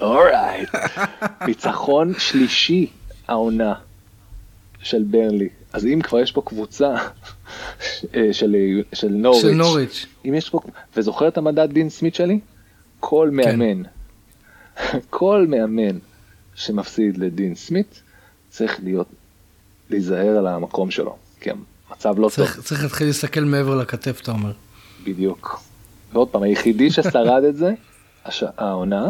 B: אורייט. ניצחון שלישי העונה של ברנלי. אז אם כבר יש פה קבוצה אה, של, של נוריץ',
A: של נוריץ'.
B: אם יש פה, וזוכר את המדד דין סמית שלי? כל כן. מאמן כן. כל מאמן שמפסיד לדין סמית צריך להיות, להיזהר על המקום שלו, כי המצב לא
A: צריך,
B: טוב.
A: צריך להתחיל להסתכל מעבר לכתף, אתה אומר.
B: בדיוק. ועוד פעם, היחידי ששרד את זה, הש... העונה,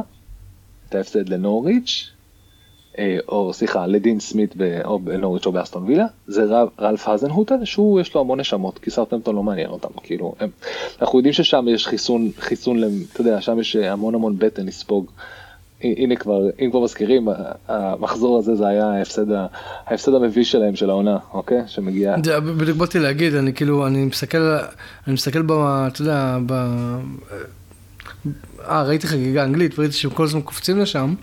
B: את ההפסד לנוריץ', אה, או סליחה, לדין סמית או בנוריץ' או באסטון וילה, זה רלף האזנהוטל, שהוא יש לו המון נשמות, כי סרטמפטון לא מעניין אותם, כאילו, הם, אנחנו יודעים ששם יש חיסון, חיסון, אתה יודע, שם יש המון המון בטן לספוג. הנה כבר, אם כבר מזכירים, המחזור הזה זה היה ההפסד, ההפסד המביש שלהם של העונה, אוקיי? שמגיע...
A: בדיוק באתי להגיד, אני כאילו, אני מסתכל, אני מסתכל ב... אתה יודע, ב... אה, ראיתי חגיגה אנגלית, וראיתי שהם כל הזמן קופצים לשם.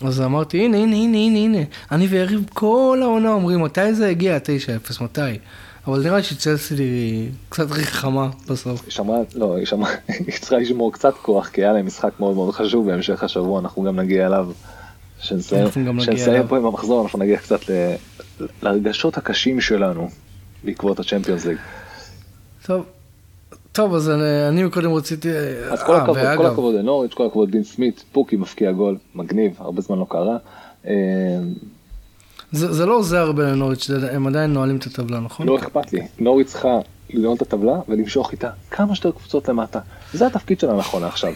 A: אז אמרתי, הנה, הנה, הנה, הנה, הנה. אני ויריב כל העונה אומרים, מתי זה הגיע? 9-0, מתי? אבל נראה לי שצלסי קצת חכמה בסוף.
B: היא שמרה, לא, היא שמרה, היא צריכה לשמור קצת כוח, כי היה להם משחק מאוד מאוד חשוב בהמשך השבוע, אנחנו גם נגיע אליו. כשנסיים פה עם המחזור, אנחנו נגיע קצת לרגשות הקשים שלנו בעקבות הצ'מפיונס ליג.
A: טוב, טוב, אז אני, אני קודם רציתי...
B: אז כל, 아, הכבוד. כל הכבוד לנוריץ', כל הכבוד דין סמית, פוקי מפקיע גול, מגניב, הרבה זמן לא קרה. אה,
A: זה, זה לא עוזר הרבה לנוריץ', הם עדיין נועלים את הטבלה, נכון?
B: לא אכפת לי, נוריץ' צריכה לנעול את הטבלה ולמשוך איתה כמה שיותר קבוצות למטה. זה התפקיד שלה נכון עכשיו.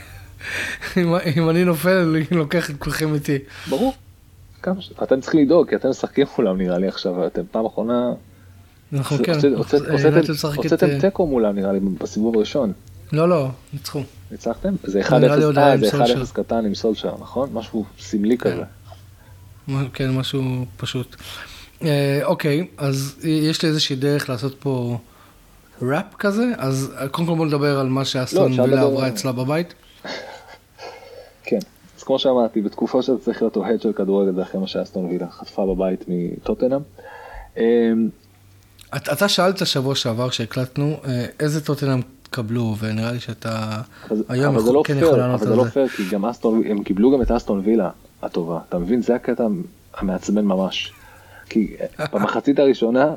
A: אם, אם אני נופל, אני לוקח את כולכם איתי.
B: ברור. אתם צריכים לדאוג, כי אתם משחקים מולם נראה לי עכשיו, אתם פעם אחרונה...
A: נכון, כן.
B: הוצאתם אה, תיקו מולם נראה לי בסיבוב הראשון.
A: לא, לא, ניצחו.
B: ניצחתם? זה 1-0 קטן עם סולשר, נכון? משהו סמלי כן. כזה.
A: כן, משהו פשוט. אה, אוקיי, אז יש לי איזושהי דרך לעשות פה ראפ כזה, אז קודם כל בוא נדבר על מה שאסטון לא, וילה עברה אצלה בבית.
B: כן, אז כמו שאמרתי, בתקופה שאתה צריך להיות אוהד של כדורגל, זה אחרי מה שאסטון וילה חטפה בבית מטוטנאם. אמ,
A: אתה שאלת שבוע שעבר שהקלטנו אה, איזה טוטנאם קבלו, ונראה לי שאתה
B: היום לא כן יכול לענות על זה. אבל זה לא פייר, כי גם אסטון, הם קיבלו גם את אסטון וילה הטובה, אתה מבין? זה הקטע המעצבן ממש. כי במחצית הראשונה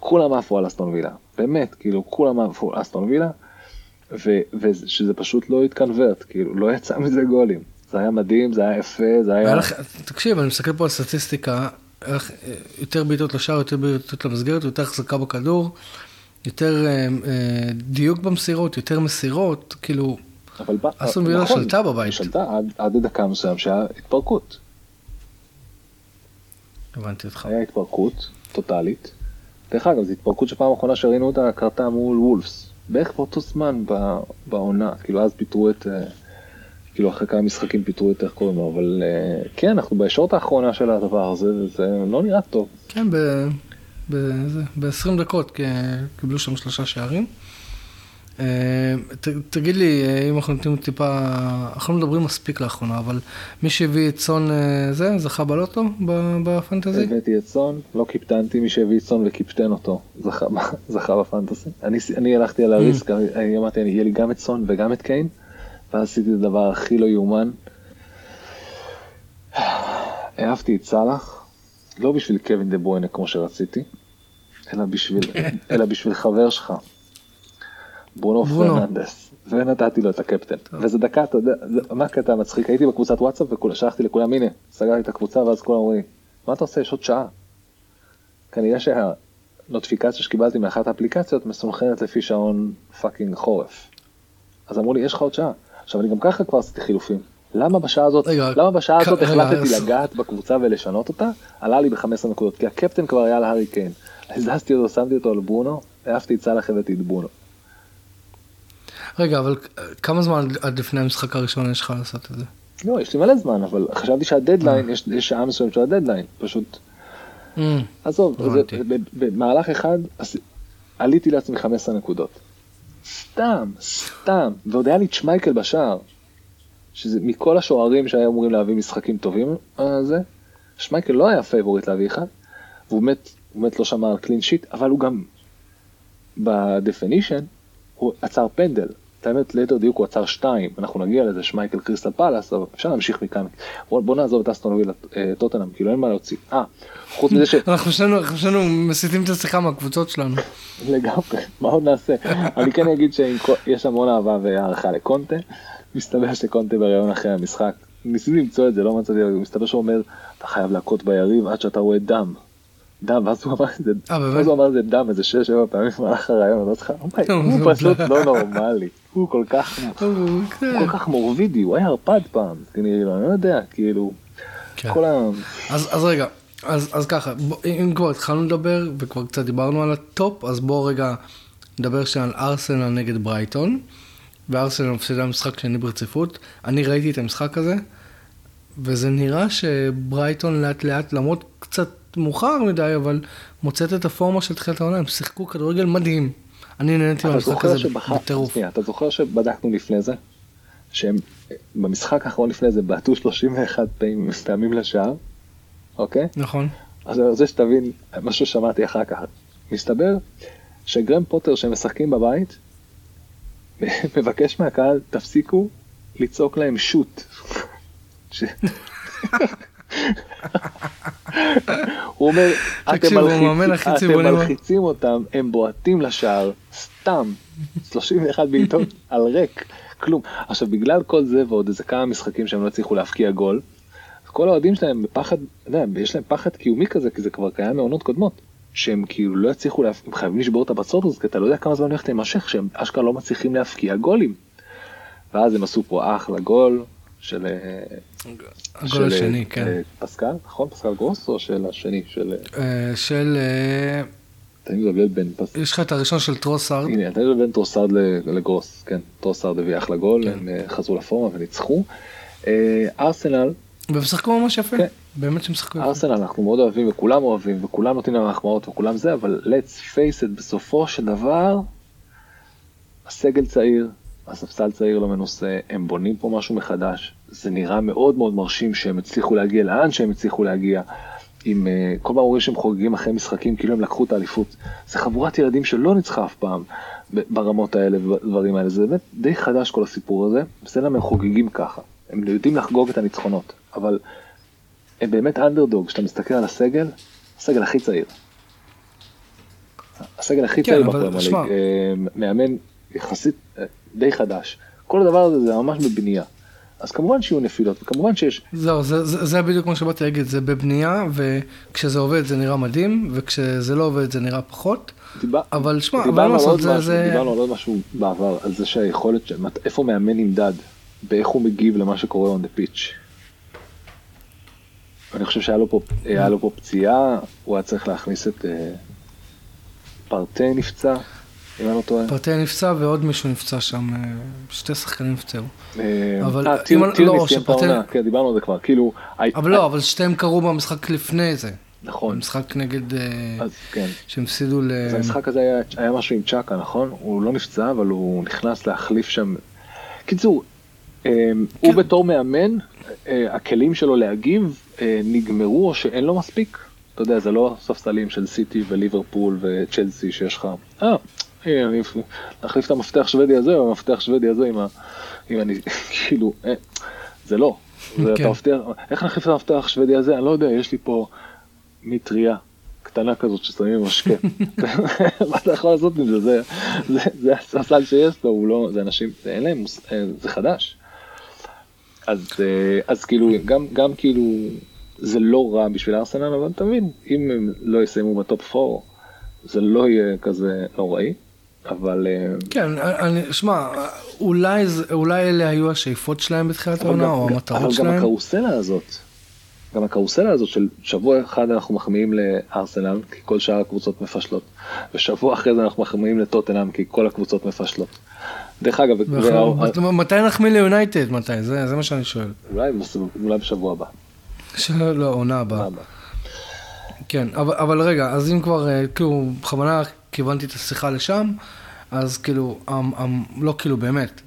B: כולם עפו על אסטון וילה, באמת, כאילו כולם עפו על אסטון וילה, ושזה פשוט לא התקנברט, כאילו לא יצא מזה גולים. זה היה מדהים, זה היה יפה, זה היה...
A: תקשיב, אני מסתכל פה על סטטיסטיקה, יותר בעיטות לשער, יותר בעיטות למסגרת, יותר החזקה בכדור, יותר אה, אה, דיוק במסירות, יותר מסירות, כאילו, אסטון וילה נכון, שלטה בבית.
B: שלטה עד, עד דקה מסוים שהיה התפרקות.
A: הבנתי אותך.
B: היה התפרקות טוטאלית. דרך אגב, זו התפרקות שפעם אחרונה שראינו אותה קרתה מול וולפס. בערך באותו זמן בעונה, כאילו אז פיטרו את, אה, כאילו אחרי כמה משחקים פיטרו את איך קוראים לו, אבל אה, כן, אנחנו בישורת האחרונה של הדבר הזה, וזה לא נראה טוב.
A: כן, ב-20 דקות קיבלו שם שלושה שערים. אה, תגיד לי, אה, אם אנחנו נותנים טיפה, אנחנו לא מדברים מספיק לאחרונה, אבל מי שהביא את צאן אה, זה, זכה בלוטו בפנטזי?
B: הבאתי את צאן, לא קיפטנתי, מי שהביא את צאן וקיפטן אותו, זכה, זכה בפנטזי. אני, אני הלכתי על הריסק, אני אמרתי, יהיה לי גם את צאן וגם את קיין, ואז עשיתי את הדבר הכי לא יאומן. העפתי את סאלח, לא בשביל קווין דה בוינה כמו שרציתי, אלא בשביל, אלא בשביל חבר שלך. ברונו פרננדס, ונתתי לו את הקפטן. וזה דקה, אתה יודע, מה הקטע המצחיק? הייתי בקבוצת וואטסאפ ושלחתי לכולם, הנה, סגרתי את הקבוצה, ואז כולם אומרים, מה אתה עושה? יש עוד שעה. כנראה שה notificationה שקיבלתי מאחת האפליקציות מסונכנת לפי שעון fucking חורף. אז אמרו לי, יש לך עוד שעה. עכשיו, אני גם ככה כבר עשיתי חילופים. למה בשעה הזאת, למה בשעה הזאת החלטתי לגעת בקבוצה ולשנות אותה? עלה לי ב-15 נקודות, כי הקפטן כבר היה להארי קיין. הזזתי אותו, שמתי אותו על ברונו, העפתי את סאלח, הבאתי את ברונו.
A: רגע, אבל כמה זמן עד לפני המשחק הראשון יש לך לעשות את זה?
B: לא, יש לי מלא זמן, אבל חשבתי שהדדליין, יש, יש שעה מסוימת של הדדליין, פשוט... Mm, עזוב, במהלך אחד עליתי לעצמי 15 נקודות. סתם, סתם, ועוד היה לי את שמייקל בשער, שזה מכל השוערים שהיו אמורים להביא משחקים טובים, אה, זה, שמייקל לא היה favorite להביא אחד, והוא באמת, הוא באמת לא שמר על clean sheet, אבל הוא גם, ב definition, הוא עצר פנדל. את האמת, ליתר דיוק הוא עצר שתיים, אנחנו נגיע לזה, שמייקל קריסטל פאלאס, אבל אפשר להמשיך מכאן. בוא, בוא נעזוב את אסטון וילה אה, טוטנאם, כאילו אין מה להוציא. אה, חוץ מזה ש...
A: אנחנו שנינו מסיטים את השיחה מהקבוצות שלנו.
B: לגמרי, מה עוד נעשה? אני כן אגיד שיש המון אהבה והערכה לקונטה, מסתבר שקונטה בריאיון אחרי המשחק, ניסיתי למצוא את זה, לא מצאתי, מסתבר שהוא אומר, אתה חייב להכות ביריב עד שאתה רואה דם. דם, ואז הוא אמר את זה, ואז הוא אמר את זה דם איזה שש שבע פעמים במהלך הרעיון, אני אומר הוא פשוט לא נורמלי, הוא כל כך, הוא כל כך מורבידי, הוא היה ערפד פעם, אני לא יודע, כאילו, כל ה...
A: אז רגע, אז ככה, אם כבר התחלנו לדבר וכבר קצת דיברנו על ה top, אז בואו רגע נדבר שם על ארסנל נגד ברייטון, וארסנל מפסידה משחק שני ברציפות, אני ראיתי את המשחק הזה. וזה נראה שברייטון לאט לאט, למרות קצת מאוחר מדי, אבל מוצאת את הפורמה של תחילת העונה, הם שיחקו כדורגל מדהים. אני נהניתי מהמשחק הזה בטירוף.
B: אתה זוכר שבדקנו לפני זה, שהם במשחק האחרון לפני זה בעטו 31 פעמים, פעמים לשער, אוקיי?
A: נכון.
B: אז אני רוצה שתבין מה ששמעתי אחר כך. מסתבר שגרם פוטר שהם משחקים בבית, מבקש מהקהל, תפסיקו לצעוק להם שוט. הוא אומר, אתם מלחיצים אותם, הם בועטים לשער, סתם, 31 בעיטות על ריק, כלום. עכשיו בגלל כל זה ועוד איזה כמה משחקים שהם לא הצליחו להפקיע גול, כל האוהדים שלהם בפחד, יודע, יש להם פחד קיומי כזה, כי זה כבר קיים מעונות קודמות. שהם כאילו לא יצליחו, להפ... הם חייבים לשבור את הבצורת הזאת, כי אתה לא יודע כמה זמן הולך להימשך, שהם אשכרה לא מצליחים להפקיע גולים. ואז הם עשו פה אחלה גול, של...
A: הגול השני, כן.
B: אה, פסקל, נכון? פסקל גרוס או של השני? של...
A: אה, של...
B: אתה מבלבל בין פס...
A: יש לך את הראשון של טרוסארד.
B: הנה, אתה מבלבל בין טרוסארד לגרוס, כן. טרוסארד הביא אחלה גול, כן. הם אה, חזרו לפורמה וניצחו. ארסנל...
A: והם שיחקו ממש יפה. כן. באמת שהם שיחקו יפה.
B: ארסנל אנחנו מאוד אוהבים וכולם אוהבים וכולם נותנים להם מחמאות וכולם זה, אבל let's face it, בסופו של דבר, הסגל צעיר, הספסל צעיר לא מנוסה, הם בונים פה משהו מחדש, זה נראה מאוד מאוד מרשים שהם הצליחו להגיע לאן שהם הצליחו להגיע. עם uh, כל פעם אומרים שהם חוגגים אחרי משחקים כאילו הם לקחו את האליפות. זה חבורת ילדים שלא ניצחה אף פעם ברמות האלה ובדברים האלה, זה באמת די חדש כל הסיפור הזה, בסדר הם חוגגים ככה, הם יודעים לחגוג את הניצחונות, אבל הם באמת אנדרדוג, כשאתה מסתכל על הסגל, הסגל הכי צעיר. הסגל הכי כן, צעיר בפרמייליג, אה, מאמן יחסית די חדש. כל הדבר הזה זה ממש בבנייה. אז כמובן שיהיו נפילות, וכמובן שיש...
A: זהו, זה, זה, זה בדיוק מה שבאתי להגיד, זה בבנייה, וכשזה עובד זה נראה מדהים, וכשזה לא עובד זה נראה פחות. דיבר, אבל שמע, אבל מה לעשות, זה, זה...
B: דיברנו על עוד משהו בעבר, על זה שהיכולת, איפה מאמן נמדד, באיך הוא מגיב למה שקורה on the pitch. אני חושב שהיה לו פה, לו פה פציעה, הוא היה צריך להכניס את uh, פרטה נפצע. אם אני לא טועה.
A: פרטי נפצע ועוד מישהו נפצע שם, אה, שתי שחקנים נפצעו.
B: אה, אבל אה, טירניס סיים את העונה, כן, דיברנו על זה כבר, כאילו...
A: אבל לא, אבל שתיהם קרו במשחק לפני זה.
B: נכון.
A: משחק נגד...
B: אז כן.
A: שהם הפסידו ל...
B: אז המשחק הזה היה משהו עם צ'אקה, נכון? הוא לא נפצע, אבל הוא נכנס להחליף שם... קיצור, הוא כן. בתור מאמן, הכלים שלו להגיב נגמרו או שאין לו מספיק. אתה יודע, זה לא ספסלים של סיטי וליברפול וצ'לסי שיש לך. אה, להחליף את המפתח שוודי הזה או המפתח שוודי הזה עם ה... עם אני, כאילו, אה, זה לא. זה אתה כן. מבטיח, איך נחליף את המפתח שוודי הזה? אני לא יודע, יש לי פה מטריה קטנה כזאת ששמים משקה. מה אתה יכול לעשות עם זה? זה הסל שיש לו, הוא לא, זה אנשים, אין להם, אה, זה חדש. אז, אה, אז כאילו, גם, גם כאילו, זה לא רע בשביל ארסנל, אבל אתה מבין, אם הם לא יסיימו בטופ 4, זה לא יהיה כזה נוראי. אבל... אה,
A: כן, אני, שמע, אולי, אולי אלה היו השאיפות שלהם בתחילת העונה, או המטרות שלהם.
B: אבל גם הקרוסלה הזאת, גם הקרוסלה הזאת של שבוע אחד אנחנו מחמיאים לארסנל, כי כל שאר הקבוצות מפשלות, ושבוע אחרי זה אנחנו מחמיאים לטוטנאם, כי כל הקבוצות מפשלות. דרך אגב,
A: וה... מתי נחמיא ליונייטד? מתי? זה, זה מה שאני שואל.
B: אולי, אולי בשבוע הבא.
A: לא, עונה הבאה. כן, אבל, אבל רגע, אז אם כבר, אה, כאילו, בכוונה כיוונתי את השיחה לשם, אז כאילו, אמ, אמ, לא כאילו באמת,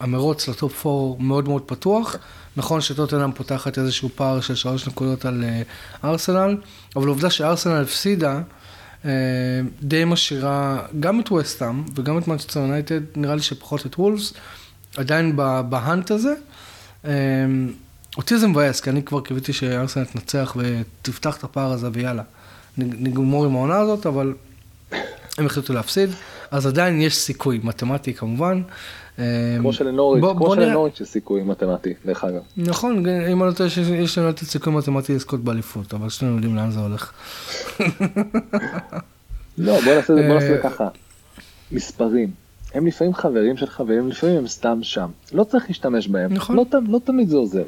A: המרוץ לטופ 4 מאוד מאוד פתוח. נכון שטוטנאם פותחת איזשהו פער של שלוש נקודות על uh, ארסנל, אבל העובדה שארסנל הפסידה, uh, די משאירה גם את וסטאם וגם את מנצ'סטר יונייטד, נראה לי שפחות את וולפס, עדיין בהאנט הזה. Uh, אותי זה מבאס, כי אני כבר קיוויתי שארסנל תנצח ותפתח את הפער הזה ויאללה, נגמור עם העונה הזאת, אבל הם החליטו להפסיד, אז עדיין יש סיכוי מתמטי כמובן.
B: כמו שלנוריץ', כמו שלנוריץ' יש סיכוי מתמטי, דרך אגב.
A: נכון, אם אני לא טועה שיש לנו לתת סיכוי מתמטי לזכות באליפות, אבל שנינו יודעים לאן זה הולך.
B: לא, בוא נעשה את זה ככה. מספרים. הם לפעמים חברים של חברים, לפעמים הם סתם שם. לא צריך להשתמש בהם. נכון. לא, לא תמיד זה עוזר.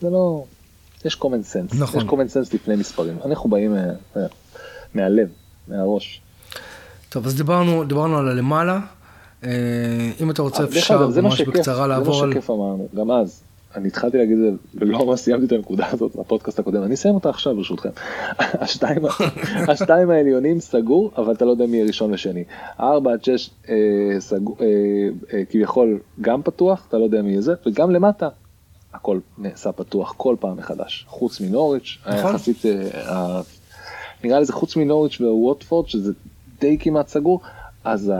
B: זה לא... יש common sense. נכון. יש common sense לפני מספרים. אנחנו באים מה, מהלב, מהראש.
A: טוב, אז דיברנו, דיברנו על הלמעלה. אם אתה רוצה אפשר ממש בקצרה לעבור
B: על... זה מה שכיף אמרנו, גם אז. אני התחלתי להגיד את זה ולא ממש סיימתי את הנקודה הזאת בפודקאסט הקודם אני אסיים אותה עכשיו ברשותכם. השתיים, השתיים העליונים סגור אבל אתה לא יודע מי יהיה ראשון ושני. ארבע עד שש אה, סגור אה, אה, כביכול גם פתוח אתה לא יודע מי יהיה זה וגם למטה הכל נעשה פתוח כל פעם מחדש חוץ מנוריץ' נכון. יחסית אה, נראה לי זה חוץ מנוריץ' וווטפורד שזה די כמעט סגור. אז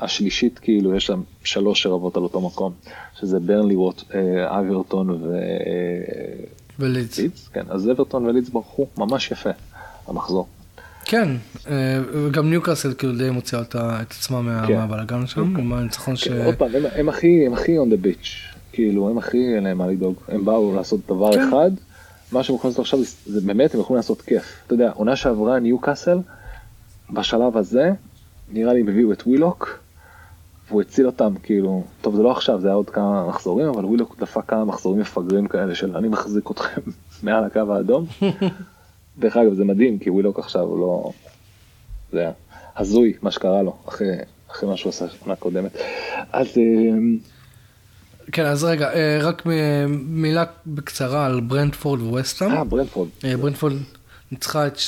B: השלישית כאילו יש שם שלוש שרבות על אותו מקום שזה ברנלי ווט אה, אברטון ו...
A: ולידס.
B: כן אז אברטון ולידס ברחו ממש יפה המחזור.
A: כן אה, וגם ניוקאסל כאילו די מוציאה את עצמה כן. מהבלאגן שם עם הניצחון ש...
B: עוד פעם הם הכי הם הכי on the beach כאילו הם הכי אין להם מה לדאוג הם באו לעשות דבר כן. אחד מה שהם יכולים לעשות עכשיו זה באמת הם יכולים לעשות כיף אתה יודע עונה שעברה ניוקאסל בשלב הזה נראה לי הם הביאו את ווילוק, והוא הציל אותם, כאילו, טוב זה לא עכשיו, זה היה עוד כמה מחזורים, אבל ווילוק דפק כמה מחזורים מפגרים כאלה של אני מחזיק אתכם מעל הקו האדום. דרך אגב זה מדהים, כי ווילוק עכשיו הוא לא... זה היה הזוי מה שקרה לו, אחרי, אחרי מה שהוא עשה שנה קודמת. אז... אה,
A: כן, אז רגע, אה, רק מילה בקצרה על ברנטפורד וווסטהאם.
B: אה, ברנטפורד.
A: אה, ברנטפורד ניצחה את 2-0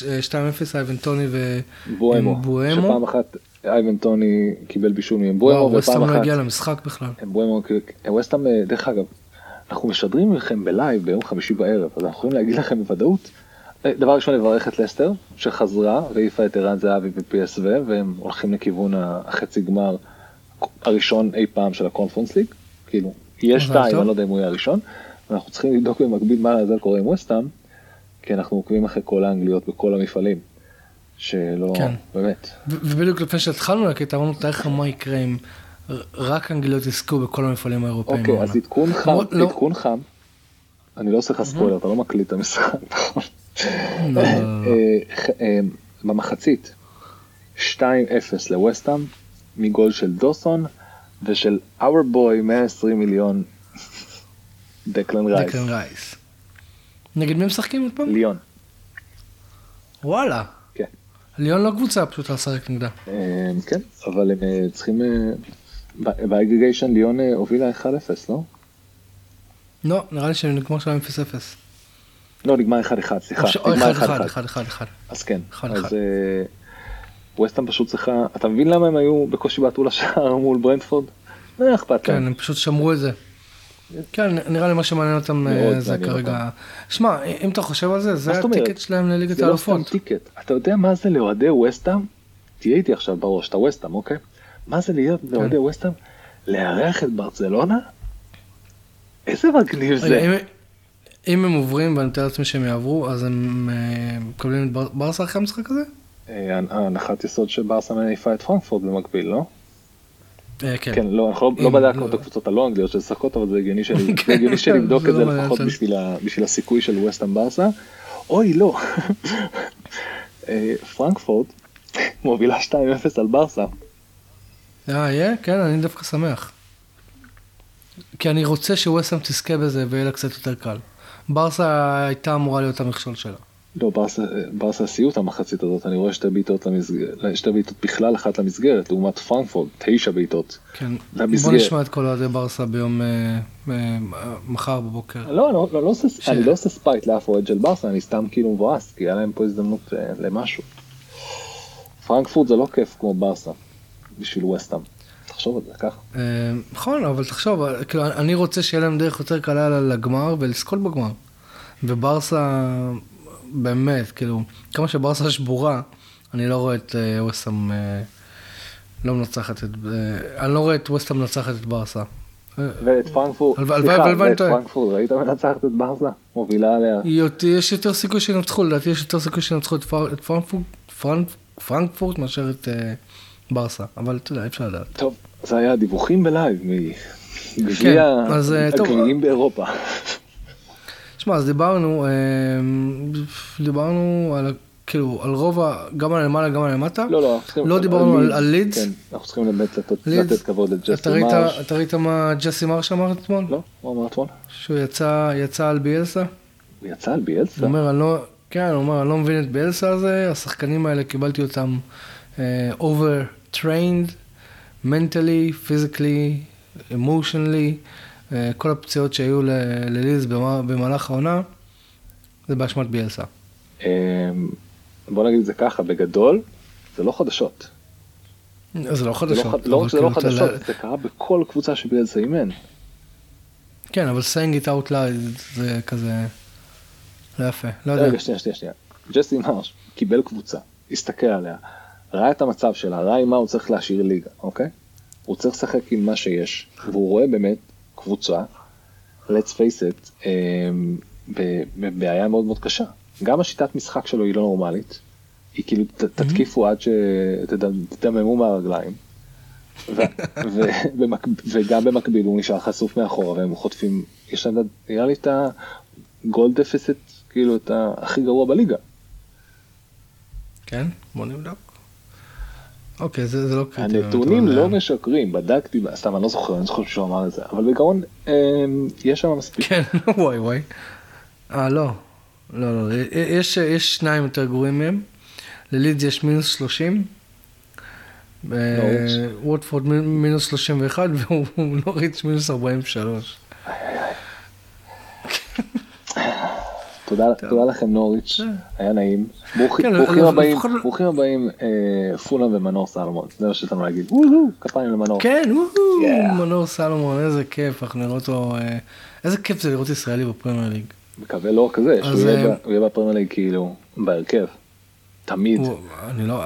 A: אייבן טוני
B: ומבואמו. שפעם אחת אייבן טוני קיבל בישול ממבואמו
A: ופעם אחת. לא הגיע למשחק בכלל.
B: מבואמו, ווסטהאם, דרך אגב, אנחנו משדרים לכם בלייב ביום חמישי בערב, אז אנחנו יכולים להגיד לכם בוודאות. אה, דבר ראשון לברך את לסטר שחזרה והעיפה את ערן זהבי ופי.אס.ו והם הולכים לכיוון החצי גמר הראשון אי פעם של הקונפרנס ליג. כאילו, יש שתיים, אני לא יודע אם הוא יהיה הראשון. אנחנו צריכים לבדוק במקביל מה לעזר קורה עם ווסטהאם, כי אנחנו עוקבים אחרי כל האנגליות בכל המפעלים. שלא, כן. באמת.
A: ובדיוק לפני שהתחלנו להקליט, אמרנו, תאר לך מה יקרה אם רק אנגליות יזכו בכל המפעלים האירופאים.
B: אוקיי, אז עדכון חם, לא- עדכון חם, אני לא עושה לך ספוילר, אתה לא מקליט את המשחק? לא. אה, אה, במחצית, 2-0 לווסטהאם, מגול של דוסון ושל our boy 120 מיליון, דקלן רייס.
A: נגד מי משחקים עוד פעם?
B: ליון.
A: וואלה. ליון לא קבוצה פשוט לשחק נגדה.
B: אה, כן, אבל הם אה, צריכים, אה, באגריגיישן ליון הובילה 1-0, לא?
A: לא, נראה לי שנגמר שם 0-0.
B: לא, נגמר 1-1, סליחה. או
A: 1-1.
B: אז כן, אז ווסטהאם פשוט צריכה, אתה מבין למה הם היו בקושי בעטו לשער מול ברנדפורד? לא אכפת
A: להם. כן, הם פשוט שמרו את זה. כן, נראה לי מה שמעניין אותם אה, זה כרגע. שמע, אם אתה חושב על זה, זה הטיקט שלהם לליגת האלופות. זה לא סתם טיקט.
B: אתה יודע מה זה לאוהדי ווסטהאם? תהיה איתי עכשיו בראש, אתה ווסטהאם, אוקיי? מה זה להיות כן. לאוהדי ווסטהאם? לארח את ברצלונה? איזה מגניב זה.
A: אם הם עוברים, ואני מתאר לעצמי שהם יעברו, אז הם אה, מקבלים את ברסה אחרי המשחק הזה?
B: אה, הנחת יסוד שברסה מניפה את פרנקפורט במקביל, לא?
A: אה, כן.
B: כן, לא, אנחנו לא בדקנו את הקבוצות הלא אנגליות ששחקות, אבל זה הגיוני כן, שנבדוק את זה לא לפחות בשביל הסיכוי של ווסטהאם ברסה. אוי, לא. אה, פרנקפורט מובילה 2-0 על ברסה.
A: אה, יהיה? כן, אני דווקא שמח. כי אני רוצה שווסטהאם תזכה בזה ויהיה לה קצת יותר קל. ברסה הייתה אמורה להיות המכשול שלה.
B: לא, ברסה, סיוט המחצית הזאת, אני רואה שתי בעיטות למסגרת, שתי בעיטות בכלל אחת למסגרת, לעומת פרנקפורט, תשע בעיטות
A: כן. למסגרת. בוא נשמע את כל אוהדי ברסה ביום, אה, אה, מחר בבוקר.
B: לא, לא, לא, לא ש... אני לא עושה spite לאף אוהד של ברסה, אני סתם כאילו מבואס, כי היה להם פה הזדמנות אה, למשהו. פרנקפורט זה לא כיף כמו ברסה, בשביל ווסטאם. תחשוב על זה ככה.
A: נכון, אבל תחשוב, כאילו, אני רוצה שיהיה להם דרך יותר קלה לגמר ולזכות בגמר. וברסה באמת, כאילו, כמה שברסה שבורה, אני לא רואה את אה, ווסטהאם אה, לא מנצחת את, אה, אני לא רואה את ווסטהאם מנצחת את ברסה.
B: ואת פרנקפורט, סליחה, ואת פרנקפורט, ראית מנצחת את ברסה? מובילה עליה.
A: יש יותר סיכוי שינצחו, לדעתי יש יותר סיכוי שינצחו את פרנקפורט מאשר את ברסה, אבל אתה יודע, אפשר לדעת.
B: טוב, זה היה דיווחים בלייב מגביע הגביעים באירופה.
A: שמע, אז דיברנו, אה, דיברנו על כאילו, על רוב, ה- גם על למעלה, גם על למטה.
B: לא, לא,
A: לא דיברנו על- על לידס.
B: כן, אנחנו צריכים באמת לתת- כבוד
A: ראית,
B: מרש.
A: אתה ראית מה ג'סי מרש אמר אתמול?
B: לא, הוא אמר אתמול.
A: שהוא יצא, יצא על ביאלסה?
B: הוא יצא על ביאלסה?
A: הוא אומר, אני לא, כן, הוא אומר, אני לא מבין את ביאלסה הזה, השחקנים האלה, קיבלתי אותם uh, over-trained, mentally, physically, emotionally, כל הפציעות שהיו לליז במה- במהלך העונה, זה באשמת ביאלסה.
B: אמ, בוא נגיד את זה ככה, בגדול, זה לא חדשות.
A: זה לא
B: זה לא
A: חדשות.
B: לא רק שזה לא
A: כאילו,
B: חדשות, זה קרה בכל קבוצה שביאלסה אימן.
A: כן, אבל saying it out loud זה כזה, לא יפה, לא יודע.
B: רגע, שנייה, שנייה, שנייה. ג'סי מרש קיבל קבוצה, הסתכל עליה, ראה את המצב שלה, ראה עם מה הוא צריך להשאיר ליגה, אוקיי? הוא צריך לשחק עם מה שיש, והוא רואה באמת קבוצה, let's face it, אמ, בבעיה מאוד מאוד קשה. גם השיטת משחק שלו היא לא נורמלית, היא כאילו ת- תתקיפו עד שתדממו מהרגליים. ו- ו- במק- וגם במקביל הוא נשאר חשוף מאחורה והם חוטפים, יש להם, נראה לי את הגול דפיסט, כאילו את הכי גרוע בליגה.
A: כן, בוא נבדוק. אוקיי, זה זה לא קריטי.
B: הנתונים לא
A: אה,
B: משקרים, בדקתי, סתם אני לא זוכר, אני זוכר שהוא אמר את זה, אבל בעיקרון אמ, יש שם מספיק.
A: כן, וואי וואי. אה, לא. לא, לא, יש, יש שניים יותר גרועים מהם. ללידס יש מינוס 30.
B: נוריץ'.
A: ווטפורד מינוס 31 ונוריץ' מינוס 43.
B: תודה לכם נוריץ', היה נעים. ברוכים
A: כן,
B: הבאים, ברוכים הבאים אה, פולאם ומנור סלומון, זה מה לנו להגיד. כפיים למנור.
A: כן. מנור סלומון, איזה כיף, אנחנו נראה אותו, אה, איזה כיף זה לראות ישראלי בפרמייר ליג.
B: מקווה לא רק זה, שהוא יהיה
A: אה,
B: בפרמייר ליג כאילו בהרכב. תמיד.
A: אני לא,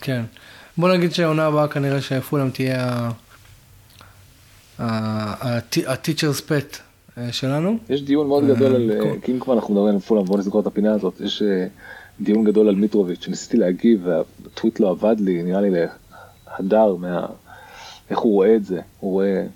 A: כן. בוא נגיד שהעונה הבאה כנראה שפולאם תהיה ה-teacher's pet אה, שלנו.
B: יש דיון מאוד גדול על, אה, כי אם כבר אנחנו מדברים על פולאם, בוא נסגור את הפינה הזאת, יש אה, דיון גדול על מיטרוביץ', שניסיתי להגיב והטוויט לא עבד לי, נראה לי להדר מה... איך הוא רואה את זה, הוא רואה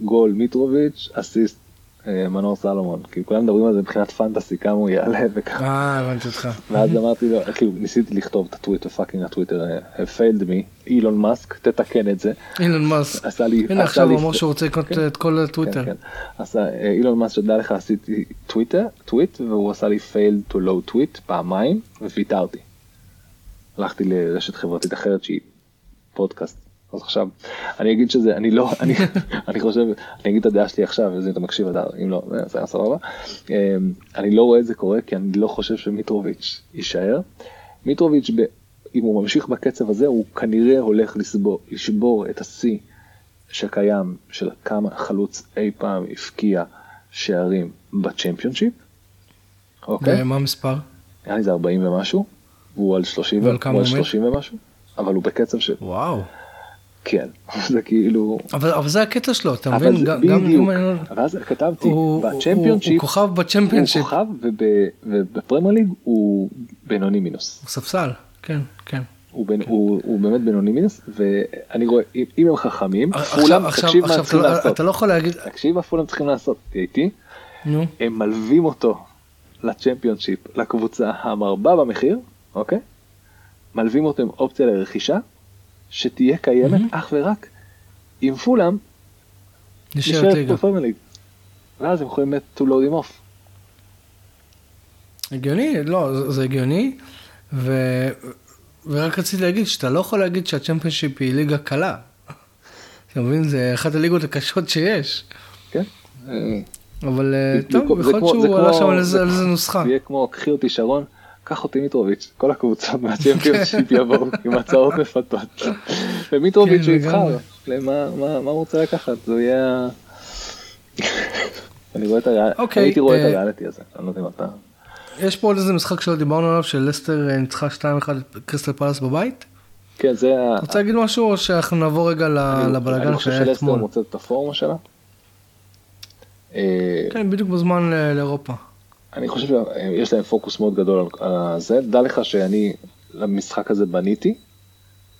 B: גול מיטרוביץ', אסיסט אה, מנור סלומון, כאילו כולם מדברים על זה מבחינת fantasy, כמה הוא יעלה וככה,
A: אה, הבנתי אותך.
B: ואז אמרתי לו, כאילו ניסיתי לכתוב את ה tweet ו fucking הטוויטר, אה, failed me, אילון מאסק, תתקן את זה,
A: אילון מאסק.
B: עשה לי,
A: הנה
B: עשה
A: עכשיו הוא אמר שהוא רוצה לקנות
B: כן.
A: את כל הטוויטר.
B: כן, כן. אז אה, אילון מאסק שתדע לך עשיתי טוויטר, טוויט, והוא עשה לי failed to load tweet פעמיים, וויתרתי. הלכתי לרשת חברתית אחרת שהיא פודקאסט. אז עכשיו, אני אגיד שזה, אני לא, אני, אני חושב, אני אגיד את הדעה שלי עכשיו, וזה אתה מקשיב אדר, אם לא, זה היה סבבה. אה, אני לא רואה את זה קורה, כי אני לא חושב שמיטרוביץ' יישאר. מיטרוביץ', ב, אם הוא ממשיך בקצב הזה, הוא כנראה הולך לסבור, לשבור את השיא שקיים של כמה חלוץ אי פעם הבקיע שערים בצ'מפיונשיפ. אוקיי?
A: ומה המספר?
B: נראה לי זה 40 ומשהו, והוא על 30,
A: ועל כמה
B: הוא על
A: הוא עומד?
B: 30 ומשהו, אבל הוא בקצב של,
A: וואו.
B: כן, זה כאילו,
A: אבל אבל זה הקטע שלו, אתה מבין?
B: זה
A: גם- גם
B: בדיוק,
A: אם אני לא-
B: ואז כתבתי,
A: הוא- הוא-
B: בצ'מפיונשיפ,
A: כוכב בצ'מפיונשיפ.
B: הוא כוכב וב- ובפרמייר ליג הוא בינוני מינוס.
A: הוא ספסל, כן, כן.
B: הוא, בין, הוא, הוא באמת בינוני מינוס ואני רואה אם, הם חכמים פולאם תקשיב מה צריכים
A: לא-
B: לעשות
A: אתה לא יכול להגיד,
B: תקשיב מה פולאם צריכים לעשות תהיה איתי
A: נו,
B: הם מלווים אותו לצ'מפיונשיפ לקבוצה המרבה במחיר אוקיי מלווים אותו עם אופציה לרכישה שתהיה קיימת אך ורק אם פולאם
A: נשארת.
B: בפרמייר ליג ואז הם יכולים באמת to load him off
A: הגיוני, לא, זה- הגיוני, ו... ורק רציתי להגיד שאתה לא יכול להגיד שהצ'מפיונשיפ היא ליגה קלה. אתה מבין? זה אחת הליגות הקשות שיש.
B: כן
A: אבל אה, טוב, יכול להיות שהוא עלה שם על איזה נוסחה.
B: זה יהיה כמו קחי אותי שרון קח אותי מיטרוביץ' כל הקבוצות מהצ'מפיונשיפ יבואו עם הצעות מפתות ומיטרוביץ'
A: כן,
B: הוא יבחר. למה מה הוא רוצה לקחת זה יהיה אני רואה את הריאליטי
A: אוקיי,
B: הייתי רואה את
A: אה,
B: הריאליטי הזה אני לא יודע אם אתה
A: יש פה עוד איזה משחק שלא דיברנו עליו, של לסטר אה, ניצחה 2-1 את קריסטל פלאס בבית.
B: כן זה ה-
A: רוצה להגיד משהו או שאנחנו נעבור רגע ל-
B: אני-
A: לבלאגן
B: אני חושב
A: שהיה
B: שלסטר
A: אתמול?
B: מוצאת את הפורמה שלה. אה,
A: כן, בדיוק בזמן לאירופה.
B: אני חושב שיש להם פוקוס מאוד גדול על- זה. דע לך שאני למשחק הזה בניתי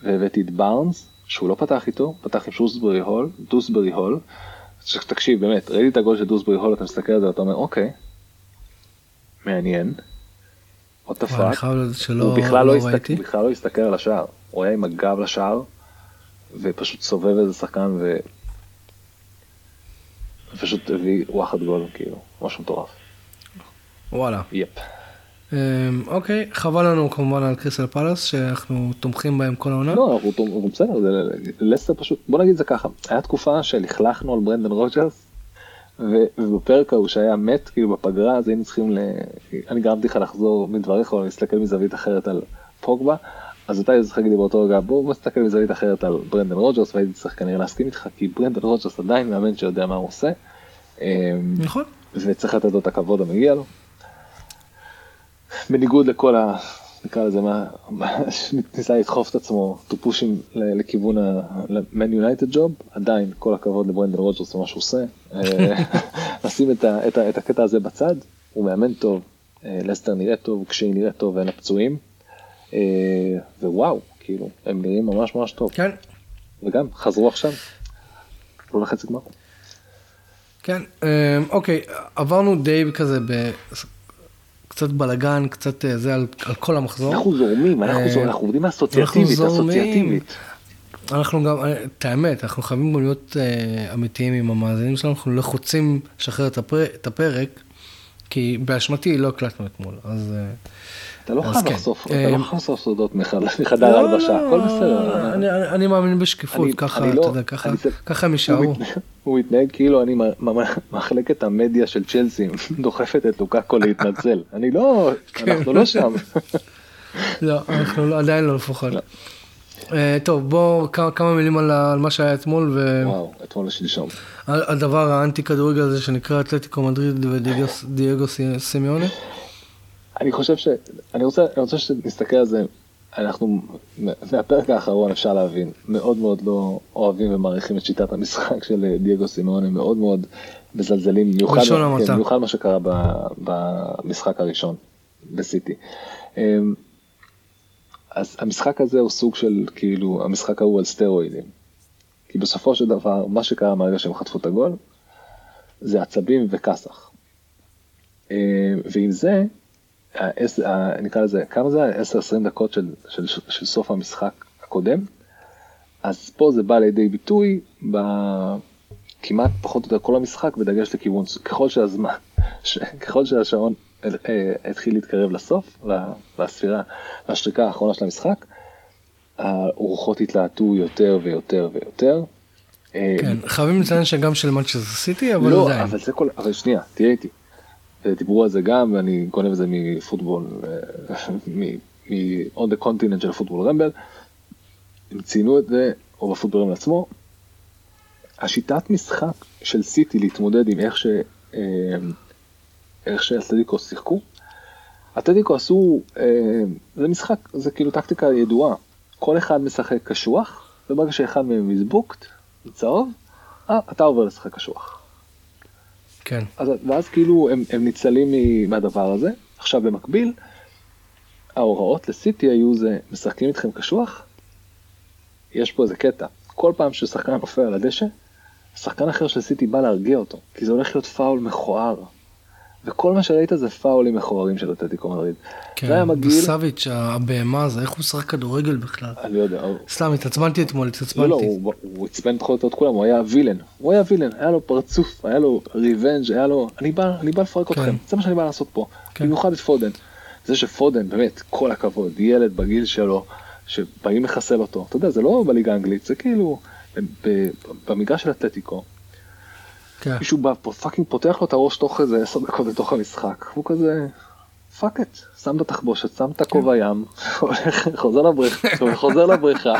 B: והבאתי את בארנס, שהוא לא פתח איתו, פתח עם שוסברי הול, דוסברי הול. תקשיב, באמת, ראיתי את הגול של דוסברי הול, אתה מסתכל על זה ואתה אומר, אוקיי, מעניין. עוד תפק, הוא בכלל לא, הסתכל, בכלל לא הסתכל על השער, הוא היה עם הגב לשער, ופשוט סובב איזה שחקן. ופשוט הביא וואחד גול, כאילו, משהו מטורף.
A: וואלה.
B: yep.
A: אמ, אוקיי, חבל לנו כמובן על קריסטל פלאס שאנחנו תומכים בהם כל העונה.
B: לא, אנחנו בסדר, לסטר פשוט, בוא נגיד זה ככה, היה תקופה שלכלכנו על ברנדן רוג'רס, ובפרק ההוא שהיה מת, כאילו בפגרה, אז היינו צריכים, ל... אני גרמתי לך לחזור מדבריך או להסתכל מזווית אחרת על פוגבה, אז אתה צריך להגיד לי באותו רגע, בוא נסתכל מזווית אחרת על ברנדן רוג'רס, והייתי צריך כנראה להסכים איתך, כי ברנדן רוג'רס עדיין מאמן שיודע מה הוא עושה.
A: אמ, נכון.
B: וצריך לתת לו את הכבוד המגיע לו. בניגוד לכל ה... נקרא לזה מה, ניסה לדחוף את עצמו טופושים לכיוון ה-Man United job, עדיין כל הכבוד לברנדן רוג'רס ומה שהוא עושה. אה, נשים את, ה, את, ה, את הקטע הזה בצד, הוא מאמן טוב, אה, לסטר נראה טוב, כשהיא נראית טוב ואין הפצועים, אה, ווואו, כאילו, הם נראים ממש ממש טוב.
A: כן.
B: וגם, חזרו עכשיו, לא לחצי גמר.
A: כן, אוקיי, עברנו די כזה קצת בלאגן, קצת אה, זה על, על כל המחזור.
B: אנחנו זורמים, אנחנו, אה, אנחנו עובדים אסוציאטיבית, אסוציאטיבית.
A: אנחנו גם, אה, את האמת, אנחנו חייבים גם להיות אמיתיים עם המאזינים שלנו, אנחנו לחוצים לשחרר את, הפר, את הפרק, כי באשמתי לא הקלטנו אתמול, אז...
B: אתה לא חייב כן. לחשוף, אתה לא חייב לחשוף סודות מחדר לא, ההלבשה, הכל בסדר.
A: אני מאמין בשקיפות, ככה, אתה לא- יודע, ככה הם יישארו.
B: הוא מתנהג כאילו אני מחלקת המדיה של צ'לסי דוחפת את לוקאקו להתנצל. אני לא, כן. אנחנו לא שם.
A: לא, אנחנו לא, עדיין לא לפחות. אה, טוב, בוא כמה מילים על מה שהיה אתמול.
B: וואו, אתמול לשלשום.
A: הדבר האנטי כדורגל הזה שנקרא אתלטיקו מדריד ודייגו סימיוני.
B: אני חושב ש... אני רוצה, אני רוצה שנסתכל על זה, אנחנו, מהפרק האחרון אפשר להבין, מאוד מאוד לא אוהבים ומעריכים את שיטת המשחק של דייגו סימאוני, מאוד מאוד מזלזלים, במיוחד כן, מה שקרה ב, במשחק הראשון בסיטי. אמ, אז המשחק הזה הוא סוג של כאילו המשחק ההוא על סטרואידים. כי בסופו של דבר מה שקרה מהרגע שהם חטפו את הגול זה עצבים וכסח. אמ, ועם זה נקרא לזה, כמה זה היה? 10-20 דקות של, של, של סוף המשחק הקודם. אז פה זה בא לידי ביטוי בכמעט פחות או יותר כל המשחק בדגש לכיוון, ככל שהזמן, ככל שהשעון אה, התחיל להתקרב לסוף, לספירה, לשריקה האחרונה של המשחק, הרוחות התלהטו יותר ויותר ויותר.
A: אה, כן, חייבים לציין שגם של מנצ'סטר סיטי, אבל לא, עדיין.
B: לא, אבל זה כל, אבל שנייה, תהיה איתי. דיברו על זה גם, ואני גונב את זה מפוטבול, מ-on the continent של פוטבול רמבל, הם ציינו את זה, או בפוטבול רמבל עצמו, השיטת משחק של סיטי להתמודד עם איך ש... אה, איך שאתלטיקו שיחקו, אתלטיקו עשו, אה, זה משחק, זה כאילו טקטיקה ידועה, כל אחד משחק קשוח, וברגע שאחד מהם מזבוקט, צהוב, אה, אתה עובר לשחק קשוח.
A: כן.
B: אז, ואז כאילו הם, הם ניצלים מהדבר הזה. עכשיו במקביל, ההוראות לסיטי היו זה, משחקים איתכם קשוח? יש פה איזה קטע. כל פעם ששחקן נופל על הדשא, שחקן אחר של סיטי בא להרגיע אותו, כי זה הולך להיות פאול מכוער. וכל מה שראית זה פאולים מכוערים של אתלטיקו מדריד.
A: כן, זה היה מגעיל. וסאביץ', הבהמה הזה, איך הוא שחק כדורגל בכלל?
B: אני לא יודע.
A: סתם, התעצבנתי אתמול, התעצבנתי. לא,
B: לא, הוא עצבן את כולם, הוא היה villain. הוא היה villain, היה לו פרצוף, היה לו revenge, היה לו... אני בא, אני בא לפרק כן. אתכם, זה מה שאני בא לעשות פה. כן. במיוחד את פודן. זה שפודן, באמת, כל הכבוד, ילד בגיל שלו, שבאים לחסל אותו. אתה יודע, זה לא בליגה האנגלית, זה כאילו, במגרש של אתלטיקו. כן. מישהו בא פה fucking פותח לו את הראש תוך איזה עשר דקות בתוך המשחק, הוא כזה fuck it, שם את התחבושת, שם את הכובע כן. ים, חוזר לבריכה, חוזר לבריכה.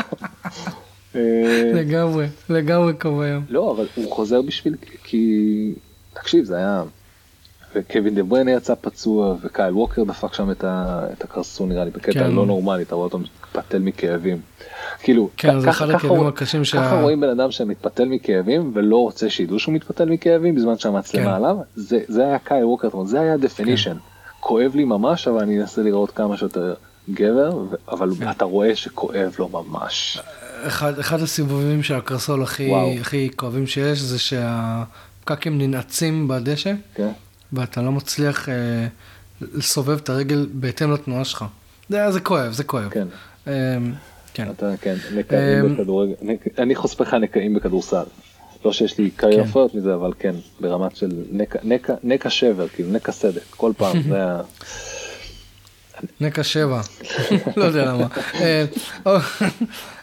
A: לגמרי, לגמרי כובע ים.
B: לא, אבל הוא חוזר בשביל, כי, תקשיב, זה היה, וקווין דה בריינה יצא פצוע, וקייל ווקר דפק שם את הקרסול נראה לי, בקטע כן. לא נורמלי, אתה רואה אותו מתפתל מכאבים. כאילו,
A: כן, זה אחד הכאבים הקשים
B: שה... ככה רואים בן אדם שמתפתל מכאבים ולא רוצה שידעו שהוא מתפתל מכאבים בזמן שהמצלמה כן. עליו, זה, זה היה קייל ווקר, זה היה definition. כן. כואב לי ממש, אבל אני אנסה להראות כמה שיותר גבר, אבל כן. אתה רואה שכואב לו ממש.
A: אחד, אחד הסיבובים של הקרסול הכי, הכי כואבים שיש זה שהפקקים ננעצים בדשא, כן. ואתה לא מצליח... אה, לסובב את הרגל בהתאם לתנועה שלך. זה, זה כואב, זה כואב.
B: כן.
A: אמ, כן.
B: אתה, כן, נקעים
A: אמ,
B: בכדורגל, אני חושף לך נקעים בכדורסל. לא שיש לי קריירות
A: כן.
B: מזה, אבל כן, ברמת של נקע- נקע- נקע שבר, כאילו נקע סדק, כל פעם, זה היה...
A: נקע שבע, לא יודע למה. אה,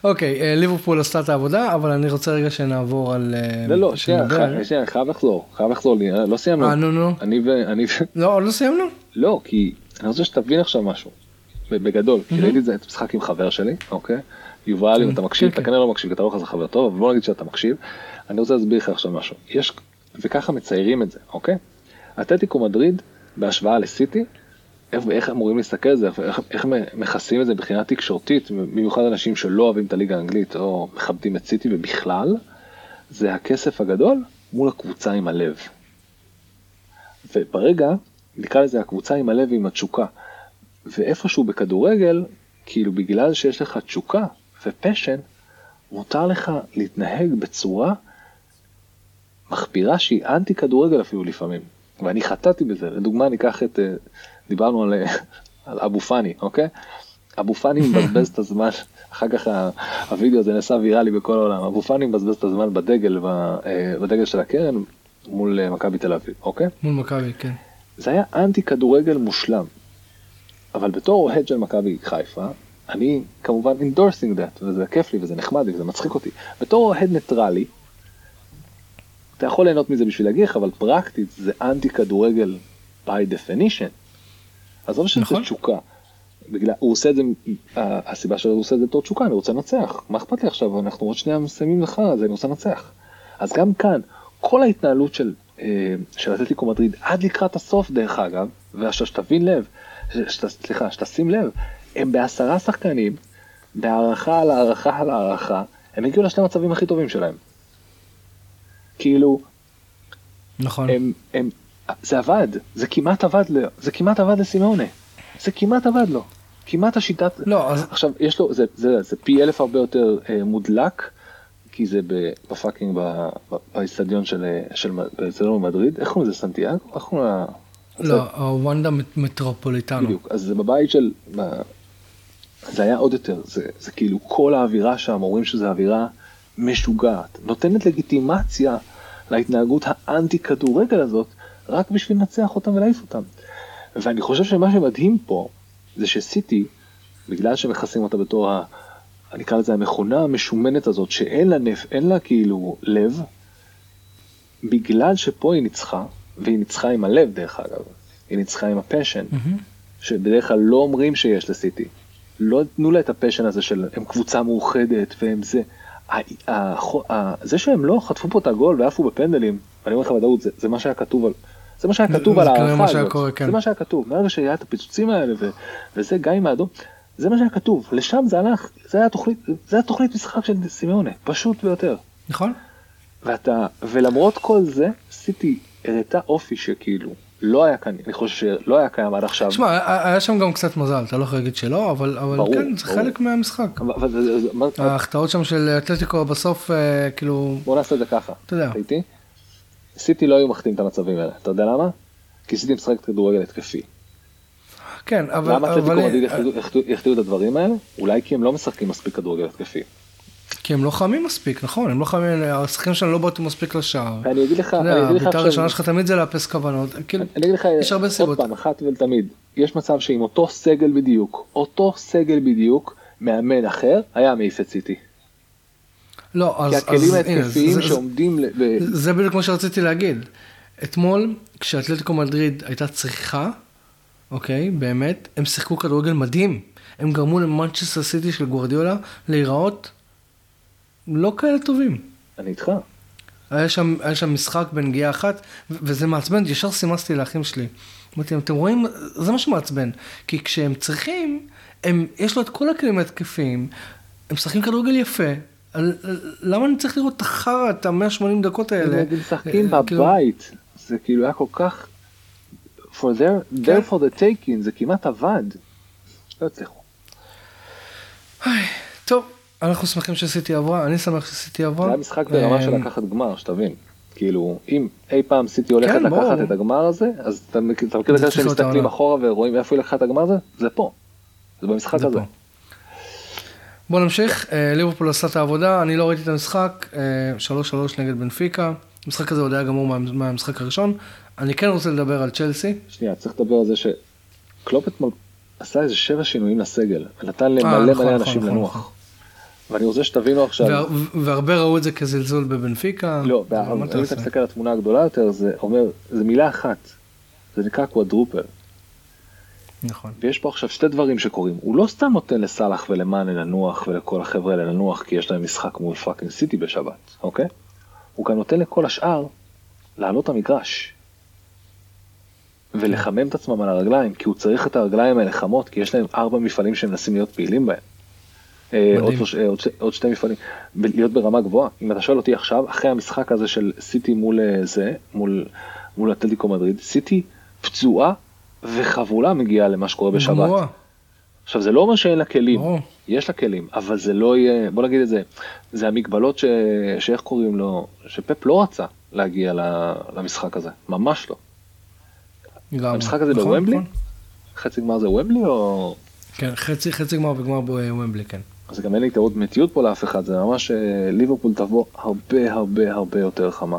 A: אוקיי, אה, ליברפול עשתה את העבודה, אבל אני רוצה רגע שנעבור על... אה,
B: לא, לא, שנייה, חייב לחזור, חייב לחזור אה, לא סיימנו.
A: אה, נו, נו.
B: אני ו...
A: לא, עוד לא סיימנו?
B: לא, כי אני רוצה שתבין עכשיו משהו, בגדול, כי ראיתי את זה, את המשחק עם חבר שלי, אוקיי? יובל, אם אתה מקשיב,
A: כן,
B: אתה
A: כן.
B: כנראה לא מקשיב, כי אתה לא חזר חבר טוב, אבל בוא נגיד שאתה מקשיב, אני רוצה להסביר לך עכשיו משהו. יש, וככה מציירים את זה, אוקיי? אתלטיקו מדריד, בהשוואה לסיטי, איך, איך אמורים להסתכל על זה, איך, איך מכסים את זה מבחינה תקשורתית, במיוחד אנשים שלא אוהבים את הליגה האנגלית או מכבדים את סיטי ובכלל, זה הכסף הגדול מול הקבוצה עם הלב. וברגע, נקרא לזה הקבוצה עם הלב ועם התשוקה. ואיפשהו בכדורגל, כאילו בגלל שיש לך תשוקה ופשן, מותר לך להתנהג בצורה מחפירה שהיא אנטי כדורגל אפילו לפעמים. ואני חטאתי בזה, לדוגמה ניקח את, אה, דיברנו על, על אבו פאני, אוקיי? אבו פאני מבזבז את הזמן, אחר כך הווידאו הזה נעשה ויראלי בכל העולם, אבו פאני מבזבז את הזמן בדגל, אה, בדגל של הקרן מול אה, מכבי תל אביב, אוקיי?
A: מול מכבי, כן.
B: זה היה אנטי כדורגל מושלם. אבל בתור אוהד של מכבי חיפה, אני כמובן endorsing that, וזה כיף לי וזה נחמד לי וזה מצחיק אותי. בתור אוהד ניטרלי, אתה יכול ליהנות מזה בשביל להגיע לך, אבל פרקטית זה אנטי כדורגל by definition. עזוב שזה
A: נכון.
B: תשוקה. בגלל, הוא עושה את זה, ה- הסיבה שהוא עושה את זה בתור תשוקה, אני רוצה לנצח. מה אכפת לי עכשיו, אנחנו עוד שנייה מסיימים לך, אז אני רוצה לנצח. אז גם כאן, כל ההתנהלות של, אה, של אתלטיקו מדריד עד לקראת הסוף דרך אגב, ועכשיו שתבין לב, שת, סליחה, שתשים לב, הם בעשרה שחקנים, בהערכה על הערכה על הערכה, הם הגיעו לשני המצבים הכי טובים שלהם. כאילו,
A: נכון.
B: הם, הם, זה עבד, זה כמעט עבד, ל- זה כמעט עבד לסימאונה, זה כמעט עבד לו, כמעט השיטת,
A: לא, אז
B: עכשיו יש לו, זה, זה, זה פי אלף הרבה יותר אה, מודלק, כי זה ב fucking, באיצטדיון של, אה, של, מ- באיצטדיון במדריד, איך קוראים לזה סנטיאגו? איך קוראים לה?
A: לא, הוונדה מט- מטרופוליטנו.
B: בדיוק, אז זה בבית של, זה היה עוד יותר, זה, זה כאילו כל האווירה שם, אומרים שזו אווירה משוגעת, נותנת לגיטימציה להתנהגות האנטי כדורגל הזאת, רק בשביל לנצח אותם ולהעיף אותם. ואני חושב שמה שמדהים פה, זה שסיטי, בגלל שמכסים אותה בתור ה... אני אקרא לזה המכונה המשומנת הזאת, שאין לה נף, אין לה כאילו לב, בגלל שפה היא ניצחה, והיא ניצחה עם הלב דרך אגב, היא ניצחה עם הפשן,
A: מהמם.
B: שבדרך כלל לא אומרים שיש לסיטי. לא נתנו לה את הפשן הזה של הם קבוצה מאוחדת והם זה. זה שהם לא חטפו פה את הגול ועפו בפנדלים, ואני אומר לך בוודאות, זה, זה מה שהיה כתוב על... זה מה שהיה כתוב על ההערכה הזאת,
A: כן.
B: זה מה שהיה כתוב, מהרגע שהיה את הפיצוצים האלה וזה גיא מהאדום, זה מה שהיה כתוב, לשם זה הלך, זה היה תוכנית, זה היה תוכנית משחק של סימאונה, פשוט ביותר.
A: נכון?
B: ואתה, ולמרות כל זה, סיטי הראתה אופי שכאילו לא היה כאן, אני חושב שלא היה קיים עד עכשיו.
A: תשמע, היה שם גם קצת מזל, אתה לא יכול להגיד שלא, אבל אבל
B: ברור,
A: כן, זה
B: ברור.
A: חלק מהמשחק. ההחטאות שם של אתלטיקו בסוף, אה, כאילו,
B: בוא נעשה את זה ככה,
A: אתה יודע.
B: סיטי לא היו מחטאים את המצבים האלה, אתה יודע למה? כי סיטי משחקת כדורגל התקפי.
A: כן, אבל...
B: למה אתלטיקו
A: אבל-
B: מדריד החטיאו- החטיאו את הדברים האלה? אולי כי הם לא משחקים מספיק כדורגל התקפי.
A: כי הם לא חמים מספיק, נכון, הם לא חמים, השחקנים שלנו לא באותו מספיק לשער.
B: ואני אגיד לך, אני אגיד לך עכשיו,
A: הראשונה שלך תמיד זה לאפס כוונות, כאילו,
B: אני אגיד לך
A: יש הרבה
B: עוד
A: סיבות.
B: פעם, אחת ולתמיד, יש מצב שעם אותו סגל בדיוק, אותו סגל בדיוק, מאמן אחר, היה מעיף את סיטי.
A: לא, אז...
B: כי
A: אז
B: הכלים ההתקפיים
A: זה-
B: שעומדים, ל- ב-
A: זה בדיוק מה שרציתי להגיד. אתמול, כשאתלטיקו מדריד הייתה צריכה, אוקיי, באמת, הם שיחקו כדורגל מדהים. הם גרמו למנצ'סטר סיטי של גוורדיולה להיראות לא כאלה טובים.
B: אני איתך.
A: היה שם, היה שם משחק בנגיעה אחת, וזה מעצבן, ישר סימסתי לאחים שלי. אמרתי להם, אתם רואים, זה מה שמעצבן. כי כשהם צריכים, הם, יש לו את כל הכלים ההתקפיים, הם משחקים כדורגל יפה. למה אני צריך לראות את החרא, את ה-180 דקות האלה?
B: הם משחקים
A: אה, כאילו,
B: בבית, זה כאילו היה כל כך, for their,
A: כן.
B: there for the taking, זה כמעט עבד. לא הצליחו.
A: טוב, אנחנו שמחים שסיטי עברה, אני שמח שסיטי עברה.
B: זה היה משחק ברמה של
A: אה,
B: לקחת גמר, שתבין. כאילו, אם אי פעם סיטי הולכת
A: כן,
B: לקחת. את הגמר הזה, אז אתה מכיר את
A: זה
B: שמסתכלים
A: העונה.
B: אחורה ורואים איפה היא לקחה את הגמר הזה? זה פה. זה במשחק
A: זה
B: הזה.
A: פה. בוא נמשיך, אה, ליברפול עשה את העבודה, אני לא ראיתי את המשחק, אה, 3-3 נגד בנפיקה, המשחק הזה עוד היה גמור מה- מהמשחק הראשון, אני כן רוצה לדבר על צ'לסי,
B: שנייה, צריך לדבר על זה שקלופ אתמול עשה איזה שבע שינויים לסגל, ונתן
A: אה,
B: למלא
A: נכון,
B: מלא
A: נכון,
B: אנשים
A: נכון,
B: לנוח. ואני רוצה שתבינו עכשיו,
A: והר- והרבה ראו את זה כזלזול בבנפיקה,
B: לא, אם
A: אתה?
B: מסתכל על התמונה הגדולה יותר, זה אומר, זה מילה אחת, זה נקרא quadruple.
A: נכון,
B: ויש פה עכשיו שתי דברים שקורים, הוא לא סתם נותן לסאלח ולמאנה לנוח ולכל החבר'ה האלה לנוח כי יש להם משחק מול fucking סיטי בשבת, אוקיי? הוא גם נותן לכל השאר לעלות המגרש. ולחמם את עצמם על הרגליים, כי הוא צריך את הרגליים האלה חמות, כי יש להם ארבע מפעלים שהם מנסים להיות פעילים בהם. אה, עוד, אה, עוד, ש- עוד שתי מפעלים, ב- להיות ברמה גבוהה. אם אתה שואל אותי עכשיו, אחרי המשחק הזה של סיטי מול אה, זה, מול, מול אתלטיקו מדריד, סיטי פצועה וחבולה מגיעה למה שקורה בשבת.
A: גמורה,
B: עכשיו זה לא אומר שאין לה כלים,
A: ברור.
B: יש לה כלים, אבל זה לא יהיה, בוא נגיד את זה, זה המגבלות ש... שאיך קוראים לו, שפפ לא רצה להגיע למשחק הזה, ממש לא.
A: לגמרי.
B: המשחק הזה
A: נכון,
B: בוומבלי?
A: נכון.
B: חצי גמר זה ומבלי או...
A: כן, חצי חצי גמר וגמר בוומבלי, כן.
B: אז גם אין לי טעות מתיות פה לאף אחד, זה ממש אה, ליברפול תבוא הרבה הרבה הרבה יותר חמה,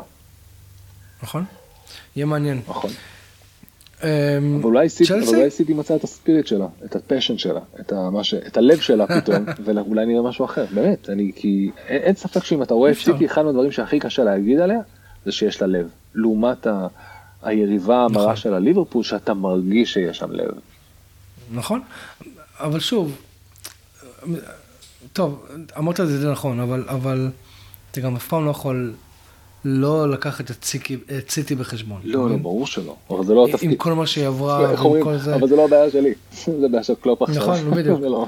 A: נכון? יהיה מעניין.
B: נכון.
A: אמ,
B: אבל אולי סיטי, מצאה את ה spirit שלה, את ה passion שלה, את, ה, ש... את הלב שלה פתאום, ואולי נראה משהו אחר, באמת, אני כי אין, אין ספק שאם אתה רואה את. סיטי, אחד מהדברים שהכי קשה להגיד עליה, זה שיש לה לב, לעומת ה... היריבה המרה
A: נכון.
B: של הליברפול, שאתה מרגיש שיש שם לב.
A: נכון, אבל שוב, טוב, אמרת את זה נכון, אבל, אבל אתה גם אף פעם לא יכול לא לקחת את סיטי, את סיטי בחשבון.
B: לא, לא,
A: מבין?
B: ברור שלא, אבל זה לא
A: עם
B: התפקיד.
A: כל מה שהיא עברה,
B: אומרים,
A: כל זה.
B: אבל זה לא הבעיה שלי, זה בעיה של קלופ עכשיו.
A: נכון, בדיוק.
B: לא.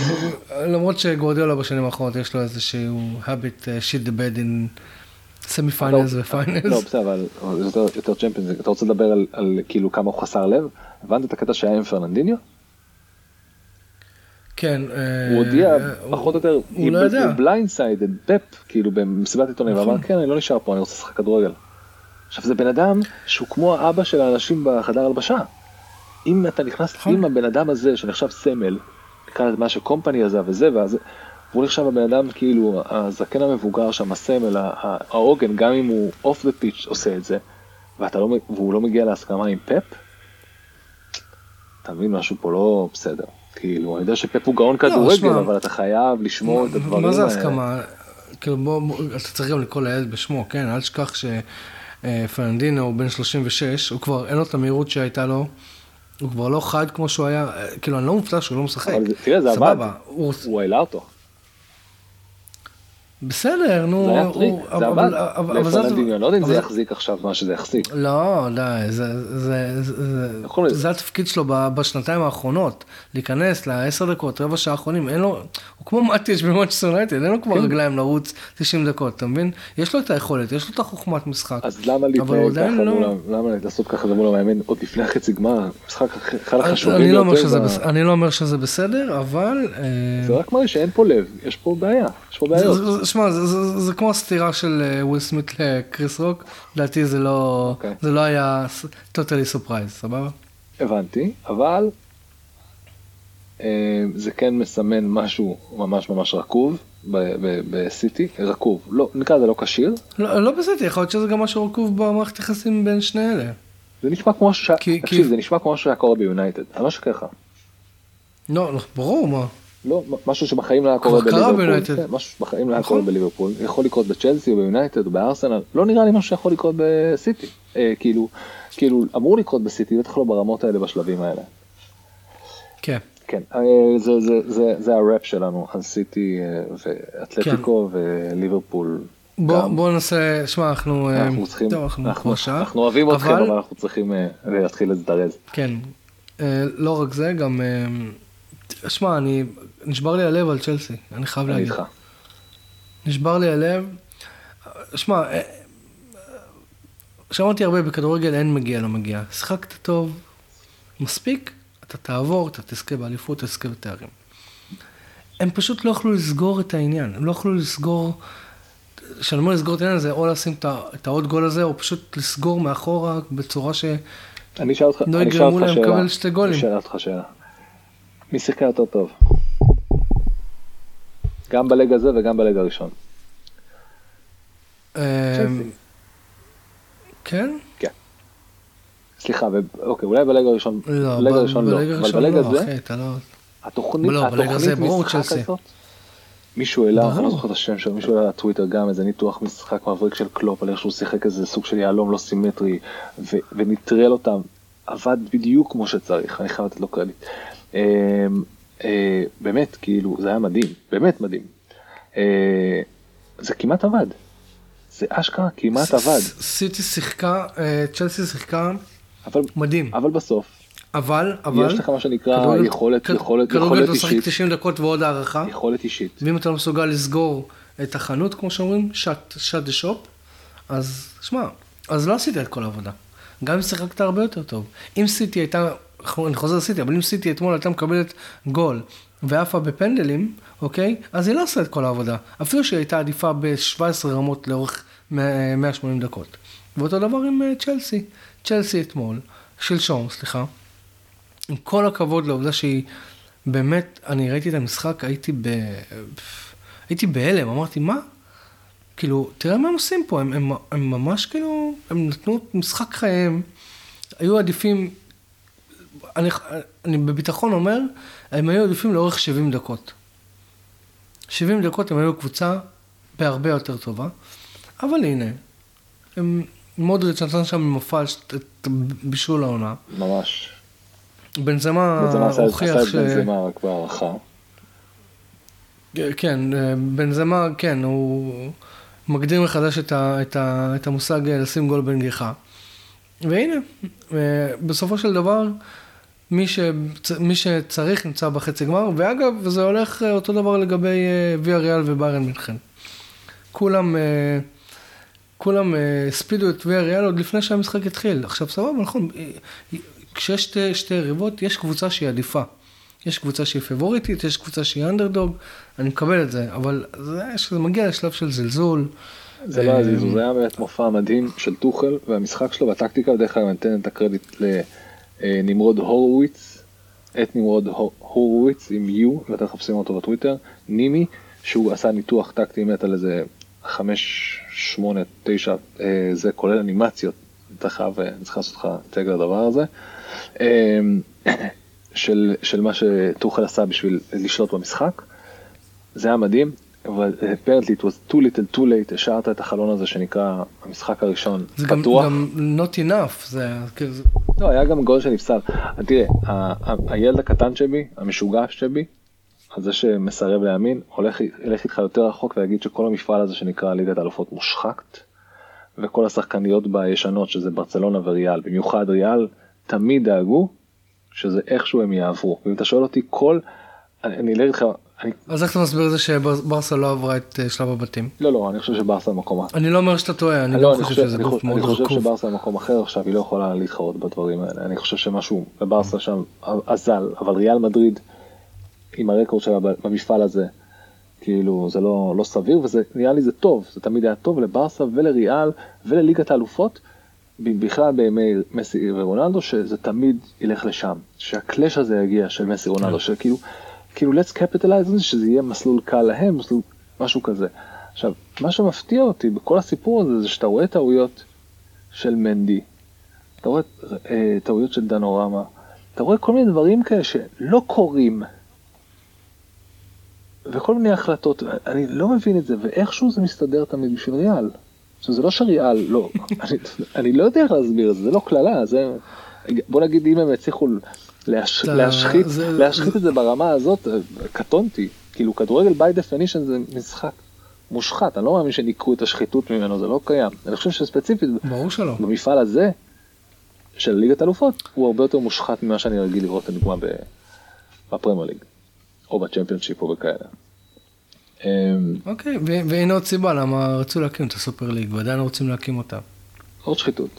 A: למרות שגורדיאלה בשנים האחרונות יש לו איזשהו habit uh, shit the bed in semi finals
B: לא,
A: ו finals.
B: לא, בסדר, אבל זה יותר- צ'מפיונס, אתה רוצה לדבר על כאילו כמה הוא חסר לב? הבנת את הקטע שהיה עם פרננדיניו?
A: כן. אה,
B: הוא הודיע
A: אה,
B: פחות או יותר,
A: הוא לא יודע.
B: blindsided, פפ, כאילו במסיבת עיתונאים,
A: נכון.
B: ואמר כן אני לא נשאר פה אני רוצה לשחק כדורגל. עכשיו זה בן אדם שהוא כמו האבא של האנשים בחדר הלבשה. אם אתה נכנס
A: נכון.
B: עם הבן אדם הזה שנחשב סמל, נקרא לזה מה שקומפני עזב וזה, ואז הוא נחשב הבן אדם כאילו הזקן המבוגר שם, הסמל, העוגן, גם אם הוא off the pitch עושה את זה, ואתה לא, והוא לא מגיע להסכמה עם פפ, אתה מבין משהו פה לא בסדר. כאילו, אני יודע שפפ הוא גאון כדורגל,
A: שמע,
B: אבל אתה חייב לשמור את הדברים
A: מה זה
B: האלה.
A: הסכמה? כאילו בוא, בוא, אתה צריך גם לקרוא לילד בשמו, כן? אל תשכח שפרננדיניו הוא בן 36, הוא כבר אין לו את המהירות שהייתה לו, הוא כבר לא חד כמו שהוא היה, כאילו אני לא מופתע שהוא לא משחק.
B: אבל זה- תראה, זה עבד.
A: סבבה. הוא
B: העלה אותו.
A: בסדר, נו,
B: זה היה טריק, זה עבד.
A: אבל- אבל זה-
B: לפרננדיניו, לא יודע אם זה יחזיק עכשיו מה שזה יחזיק.
A: לא, די, זה, התפקיד שלו בשנתיים האחרונות, להיכנס לעשר דקות, רבע שעה האחרונים, אין לו, הוא כמו מאטיץ' במונצ'סטר יונייטד, אין לו כבר
B: כן.
A: רגליים לרוץ 90 דקות, אתה מבין? יש לו את היכולת, יש לו את החוכמת משחק.
B: אז למה להתנהג ככה
A: לא-
B: למה לעשות ככה מול המאמן עוד לפני החצי גמר? משחק אחד החשובים
A: לא,
B: ביותר.
A: אני לא אומר שזה בסדר, אבל... אה,
B: זה רק מראה שאין פה לב, יש פה בעיה, יש פה בעיות.
A: זה- זה- שמע, זה- זה זה כמו הסתירה של אה, וויל סמית לקריס רוק, לדעתי זה לא
B: אוקיי.
A: זה לא היה totally surprise, סבבה?
B: הבנתי, אבל אה, זה כן מסמן משהו ממש ממש רקוב בסיטי, רקוב, לא, נקרא לזה לא כשיר,
A: לא, לא בסדר, יכול להיות שזה גם משהו רקוב במערכת יחסים בין שני אלה.
B: זה נשמע כמו שהיה,
A: כי-
B: תקשיב,
A: כי-
B: זה נשמע כמו שהיה קורה ביונייטד, אני לא אשקר לך.
A: לא, לא, ברור מה.
B: לא, משהו שבחיים לא היה קורה בליברפול. כן, משהו שבחיים לא היה
A: נכון.
B: קורה בליברפול, יכול לקרות בצ'לסי או ביונייטד או בארסנל, לא נראה לי משהו שיכול לקרות בסיטי, אה, כאילו, כאילו אמור לקרות בסיטי, בטח לא ברמות האלה בשלבים האלה.
A: כן.
B: כן, אה, זה, זה, זה, זה הראפ שלנו על סיטי אה, ואתלטיקו וליברפול.
A: בוא,
B: גם.
A: בוא ננסה, שמע, אנחנו...
B: אנחנו צריכים,
A: טוב, אנחנו
B: אנחנו. אנחנו אוהבים אתכם,
A: אבל-
B: אבל אנחנו צריכים להתחיל להזדרז.
A: כן. לא רק זה, גם... שמע, אני... נשבר לי הלב על צ'לסי, אני חייב
B: אני
A: להגיד.
B: איתך.
A: נשבר לי הלב. שמע, אה, שמעתי הרבה בכדורגל, אין מגיע, לא מגיע. שיחקת טוב, מספיק, אתה תעבור, אתה תזכה באליפות, תזכה בתארים. הם פשוט לא יכלו לסגור את העניין, הם לא יכלו לסגור... כשאני אומר לסגור את העניין הזה, או לשים את העוד גול הזה, או פשוט לסגור מאחורה בצורה ש...
B: אני אשאל אותך,
A: לא יגרמו להם לקבל שתי גולים.
B: אני אשאל אותך שאלה. מי שיחקה יותר טוב? גם בלג הזה וגם בלג הראשון.
A: אמ, כן?
B: כן. סליחה, אוקיי, אולי בלג הראשון,
A: לא,
B: בלג הראשון לא, אבל בלג
A: לא,
B: הזה,
A: אחי, אתה לא...
B: התוכנית,
A: לא, ב leg הזה
B: התוכנית משחק. הזאת, מישהו העלה. אני לא זוכר את השם שלו, מישהו העלה לטוויטר גם איזה ניתוח משחק מבריק של קלופ, על איך שהוא שיחק איזה סוג של יהלום לא סימטרי, ונטרל אותם, עבד בדיוק כמו שצריך, אני חייב לתת לו קרדיט. אה, אה, באמת, כאילו, זה היה מדהים, באמת מדהים. אה, זה כמעט עבד. זה אשכרה כמעט עבד,
A: סיטי שיחקה, אה, צ'לסי שיחקה מדהים.
B: אבל בסוף,
A: אבל, אבל...
B: יש לך מה שנקרא
A: כדורגל-
B: יכולת,
A: כד-
B: יכולת,
A: כדורגל
B: יכולת
A: אתה משחק
B: אישית,
A: 90 דקות ועוד הערכה.
B: יכולת אישית.
A: ואם אתה לא מסוגל לסגור את החנות, כמו שאומרים, shut, shut the shop, אז שמע, אז לא עשית את כל העבודה. גם אם שיחקת הרבה יותר טוב. אם סיטי הייתה, אני חוזר לסיטי, אבל אם סיטי אתמול הייתה מקבלת גול ועפה בפנדלים, אוקיי? אז היא לא עושה את כל העבודה. אפילו שהיא הייתה עדיפה ב-17 רמות לאורך 100 180 דקות. ואותו דבר עם אה, צ'לסי. צ'לסי אתמול, שלשום, סליחה. עם כל הכבוד לעובדה שהיא באמת, אני ראיתי את המשחק, הייתי ב... הייתי בהלם, אמרתי, מה? כאילו, תראה מה הם עושים פה, הם, הם, הם ממש כאילו, הם נתנו משחק חייהם, היו עדיפים, אני, אני בביטחון אומר, הם היו עדיפים לאורך 70 דקות. 70 דקות הם היו קבוצה בהרבה יותר טובה, אבל הנה, הם, מודריץ' נתן שם מופע את בישול העונה.
B: ממש.
A: בנזמה
B: בנזמה
A: הוכיח ש...
B: בנזמה רק בהערכה.
A: כן, אה, בנזמה, כן, הוא מגדיר מחדש את, ה, את, ה, את המושג אה, לשים גול בנגיחה. והנה, אה, בסופו של דבר, מי, ש, מי שצריך נמצא בחצי גמר, ואגב, זה הולך אה, אותו דבר לגבי אה, ויה ריאל וביירן מינכן. כולם, אה, כולם הספידו את ויה ריאל עוד לפני שהמשחק התחיל. עכשיו, סבבה, נכון, כשיש שתי, שתי יריבות, יש קבוצה שהיא עדיפה. יש קבוצה שהיא פבוריטית, יש קבוצה שהיא אנדרדוג, אני מקבל את זה, אבל זה, זה מגיע לשלב של זלזול.
B: זה לא היה זלזול, זה היה באמת מופע מדהים של טוחל והמשחק שלו והטקטיקה, בדרך כלל אני נותן את הקרדיט לנמרוד הורוביץ, את נמרוד הו- הורוביץ עם U, ואתם מחפשים אותו בטוויטר, נימי, שהוא עשה ניתוח טקטי מת על איזה 5, 8, 9, אה, זה כולל אנימציות, אתה חייב, אה, אני צריך לעשות לך טג לדבר הזה. אה, של, של מה שטוחל עשה בשביל לשלוט במשחק. זה היה מדהים, אבל apparently it was too little too late, השארת את החלון הזה שנקרא המשחק הראשון
A: זה גם,
B: פתוח.
A: גם not enough, זה כאילו, זה-
B: לא, היה גם גול שנפסל. תראה, ה- ה- הילד הקטן שבי, המשוגע שבי, הזה שמסרב להאמין, הולך ילך איתך יותר רחוק ויגיד שכל המפעל הזה שנקרא ליגת האלופות מושחת, וכל השחקניות בה ישנות, שזה ברצלונה וריאל, במיוחד ריאל, תמיד דאגו שזה איכשהו הם יעברו. ואם אתה שואל אותי, כל... אני אלך איתך... אני,
A: אז איך אתה מסביר את זה שברסה לא עברה את אה, שלב הבתים?
B: לא, לא, אני חושב שברסה במקום אחר.
A: אני לא אומר שאתה טועה, אני
B: לא,
A: גם
B: אני
A: חושב
B: חושב,
A: שזה גוף מאוד
B: אני חושב
A: רקוב.
B: שברסה במקום אחר עכשיו, היא לא יכולה להתחרות בדברים האלה. אני חושב שמשהו בברסה שם אזל, אבל ריאל מדריד, עם הרקורד שלה במפעל הזה, כאילו זה לא, לא סביר, וזה נראה לי זה טוב, זה תמיד היה טוב לברסה ולריאל ולליגת האלופות, בכלל בימי מסי ורונלדו, שזה תמיד ילך לשם, שהקלאש הזה יגיע של מסי רונלדו, שכאילו, כאילו let's capitalize זה, שזה יהיה מסלול קל להם, מסלול, משהו כזה. עכשיו, מה שמפתיע אותי בכל הסיפור הזה, זה שאתה רואה טעויות של מנדי, אתה רואה אה, טעויות של דנורמה, אתה רואה כל מיני דברים כאלה שלא קורים, וכל מיני החלטות, אני לא מבין את זה, ואיכשהו זה מסתדר תמיד בשביל ריאל. עכשיו, זה לא שריאל, לא, אני, אני לא יודע איך להסביר את זה, זה לא קללה, זה, בוא נגיד אם הם הצליחו להש,
A: אתה-
B: להשחית,
A: זה-
B: להשחית את זה ברמה הזאת, קטונתי, כאילו כדורגל by definition זה משחק מושחת, אני לא מאמין שניקו את השחיתות ממנו, זה לא קיים. אני חושב שספציפית
A: ברור שלא.
B: במפעל הזה של ליגת אלופות הוא הרבה יותר מושחת ממה שאני רגיל לראות לדוגמה ב- בפרמייר ליג או בצ'מפיונשיפ או בכאלה. אמ,
A: אוקיי, ו- והנה עוד סיבה למה רצו להקים את הסופר ליג, ועדיין רוצים להקים אותה.
B: עוד שחיתות.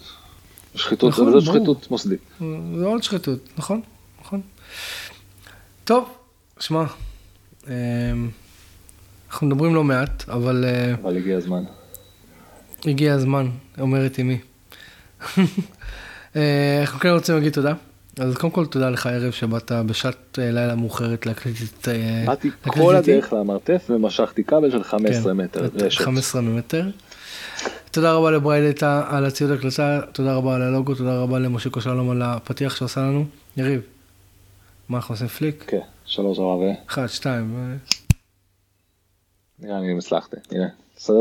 B: שחיתות,
A: נכון,
B: אבל זאת. שחיתות מוסדית.
A: זה עוד שחיתות, נכון? טוב, שמע, אמ, אנחנו מדברים לא מעט, אבל... אה,
B: אבל הגיע הזמן.
A: הגיע הזמן, אומרת אמי. אה, אנחנו כן רוצים להגיד תודה. אז קודם כל תודה לך ערב שבאת בשעת אה, לילה מאוחרת להקליט את...
B: באתי כל הדרך למרתף ומשכתי כבל של 15 כן, מטר
A: רשת. 15 מטר. תודה רבה לבריידטה על הציוד הקלטה, תודה רבה על הלוגו, תודה רבה למשה קושלום על הפתיח שעושה לנו. יריב, מה אנחנו עושים פליק?
B: כן, שלוש רבה ו...
A: אחד, שתיים.
B: נראה לי הצלחתי, הנה.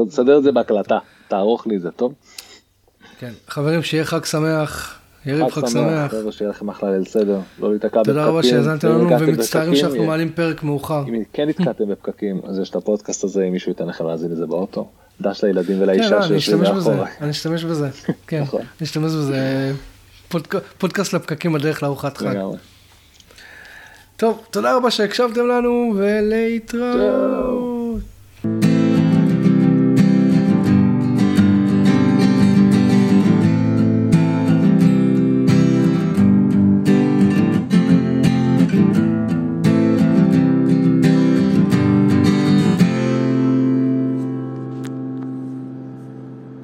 B: תסדר את זה בהקלטה, תערוך לי את זה, טוב?
A: כן, חברים, שיהיה חג שמח. יריב חג שמח.
B: חבר'ה, שיהיה לכם אחלה ליל סדר, לא להיתקע בפקקים.
A: תודה רבה שהאזנתם לנו ומצטערים שאנחנו מעלים פרק מאוחר.
B: אם כן נתקעתם בפקקים, אז יש את הפודקאסט הזה, אם מישהו ייתן לכם להאזין לזה באוטו. דש לילדים ולאישה
A: כן, לא, שיושבים מאחורה. אני אשתמש בזה, כן, נכון. אני אשתמש בזה. פודקאסט לפקקים בדרך לארוחת חג. טוב, תודה רבה שהקשבתם לנו ולהתראות.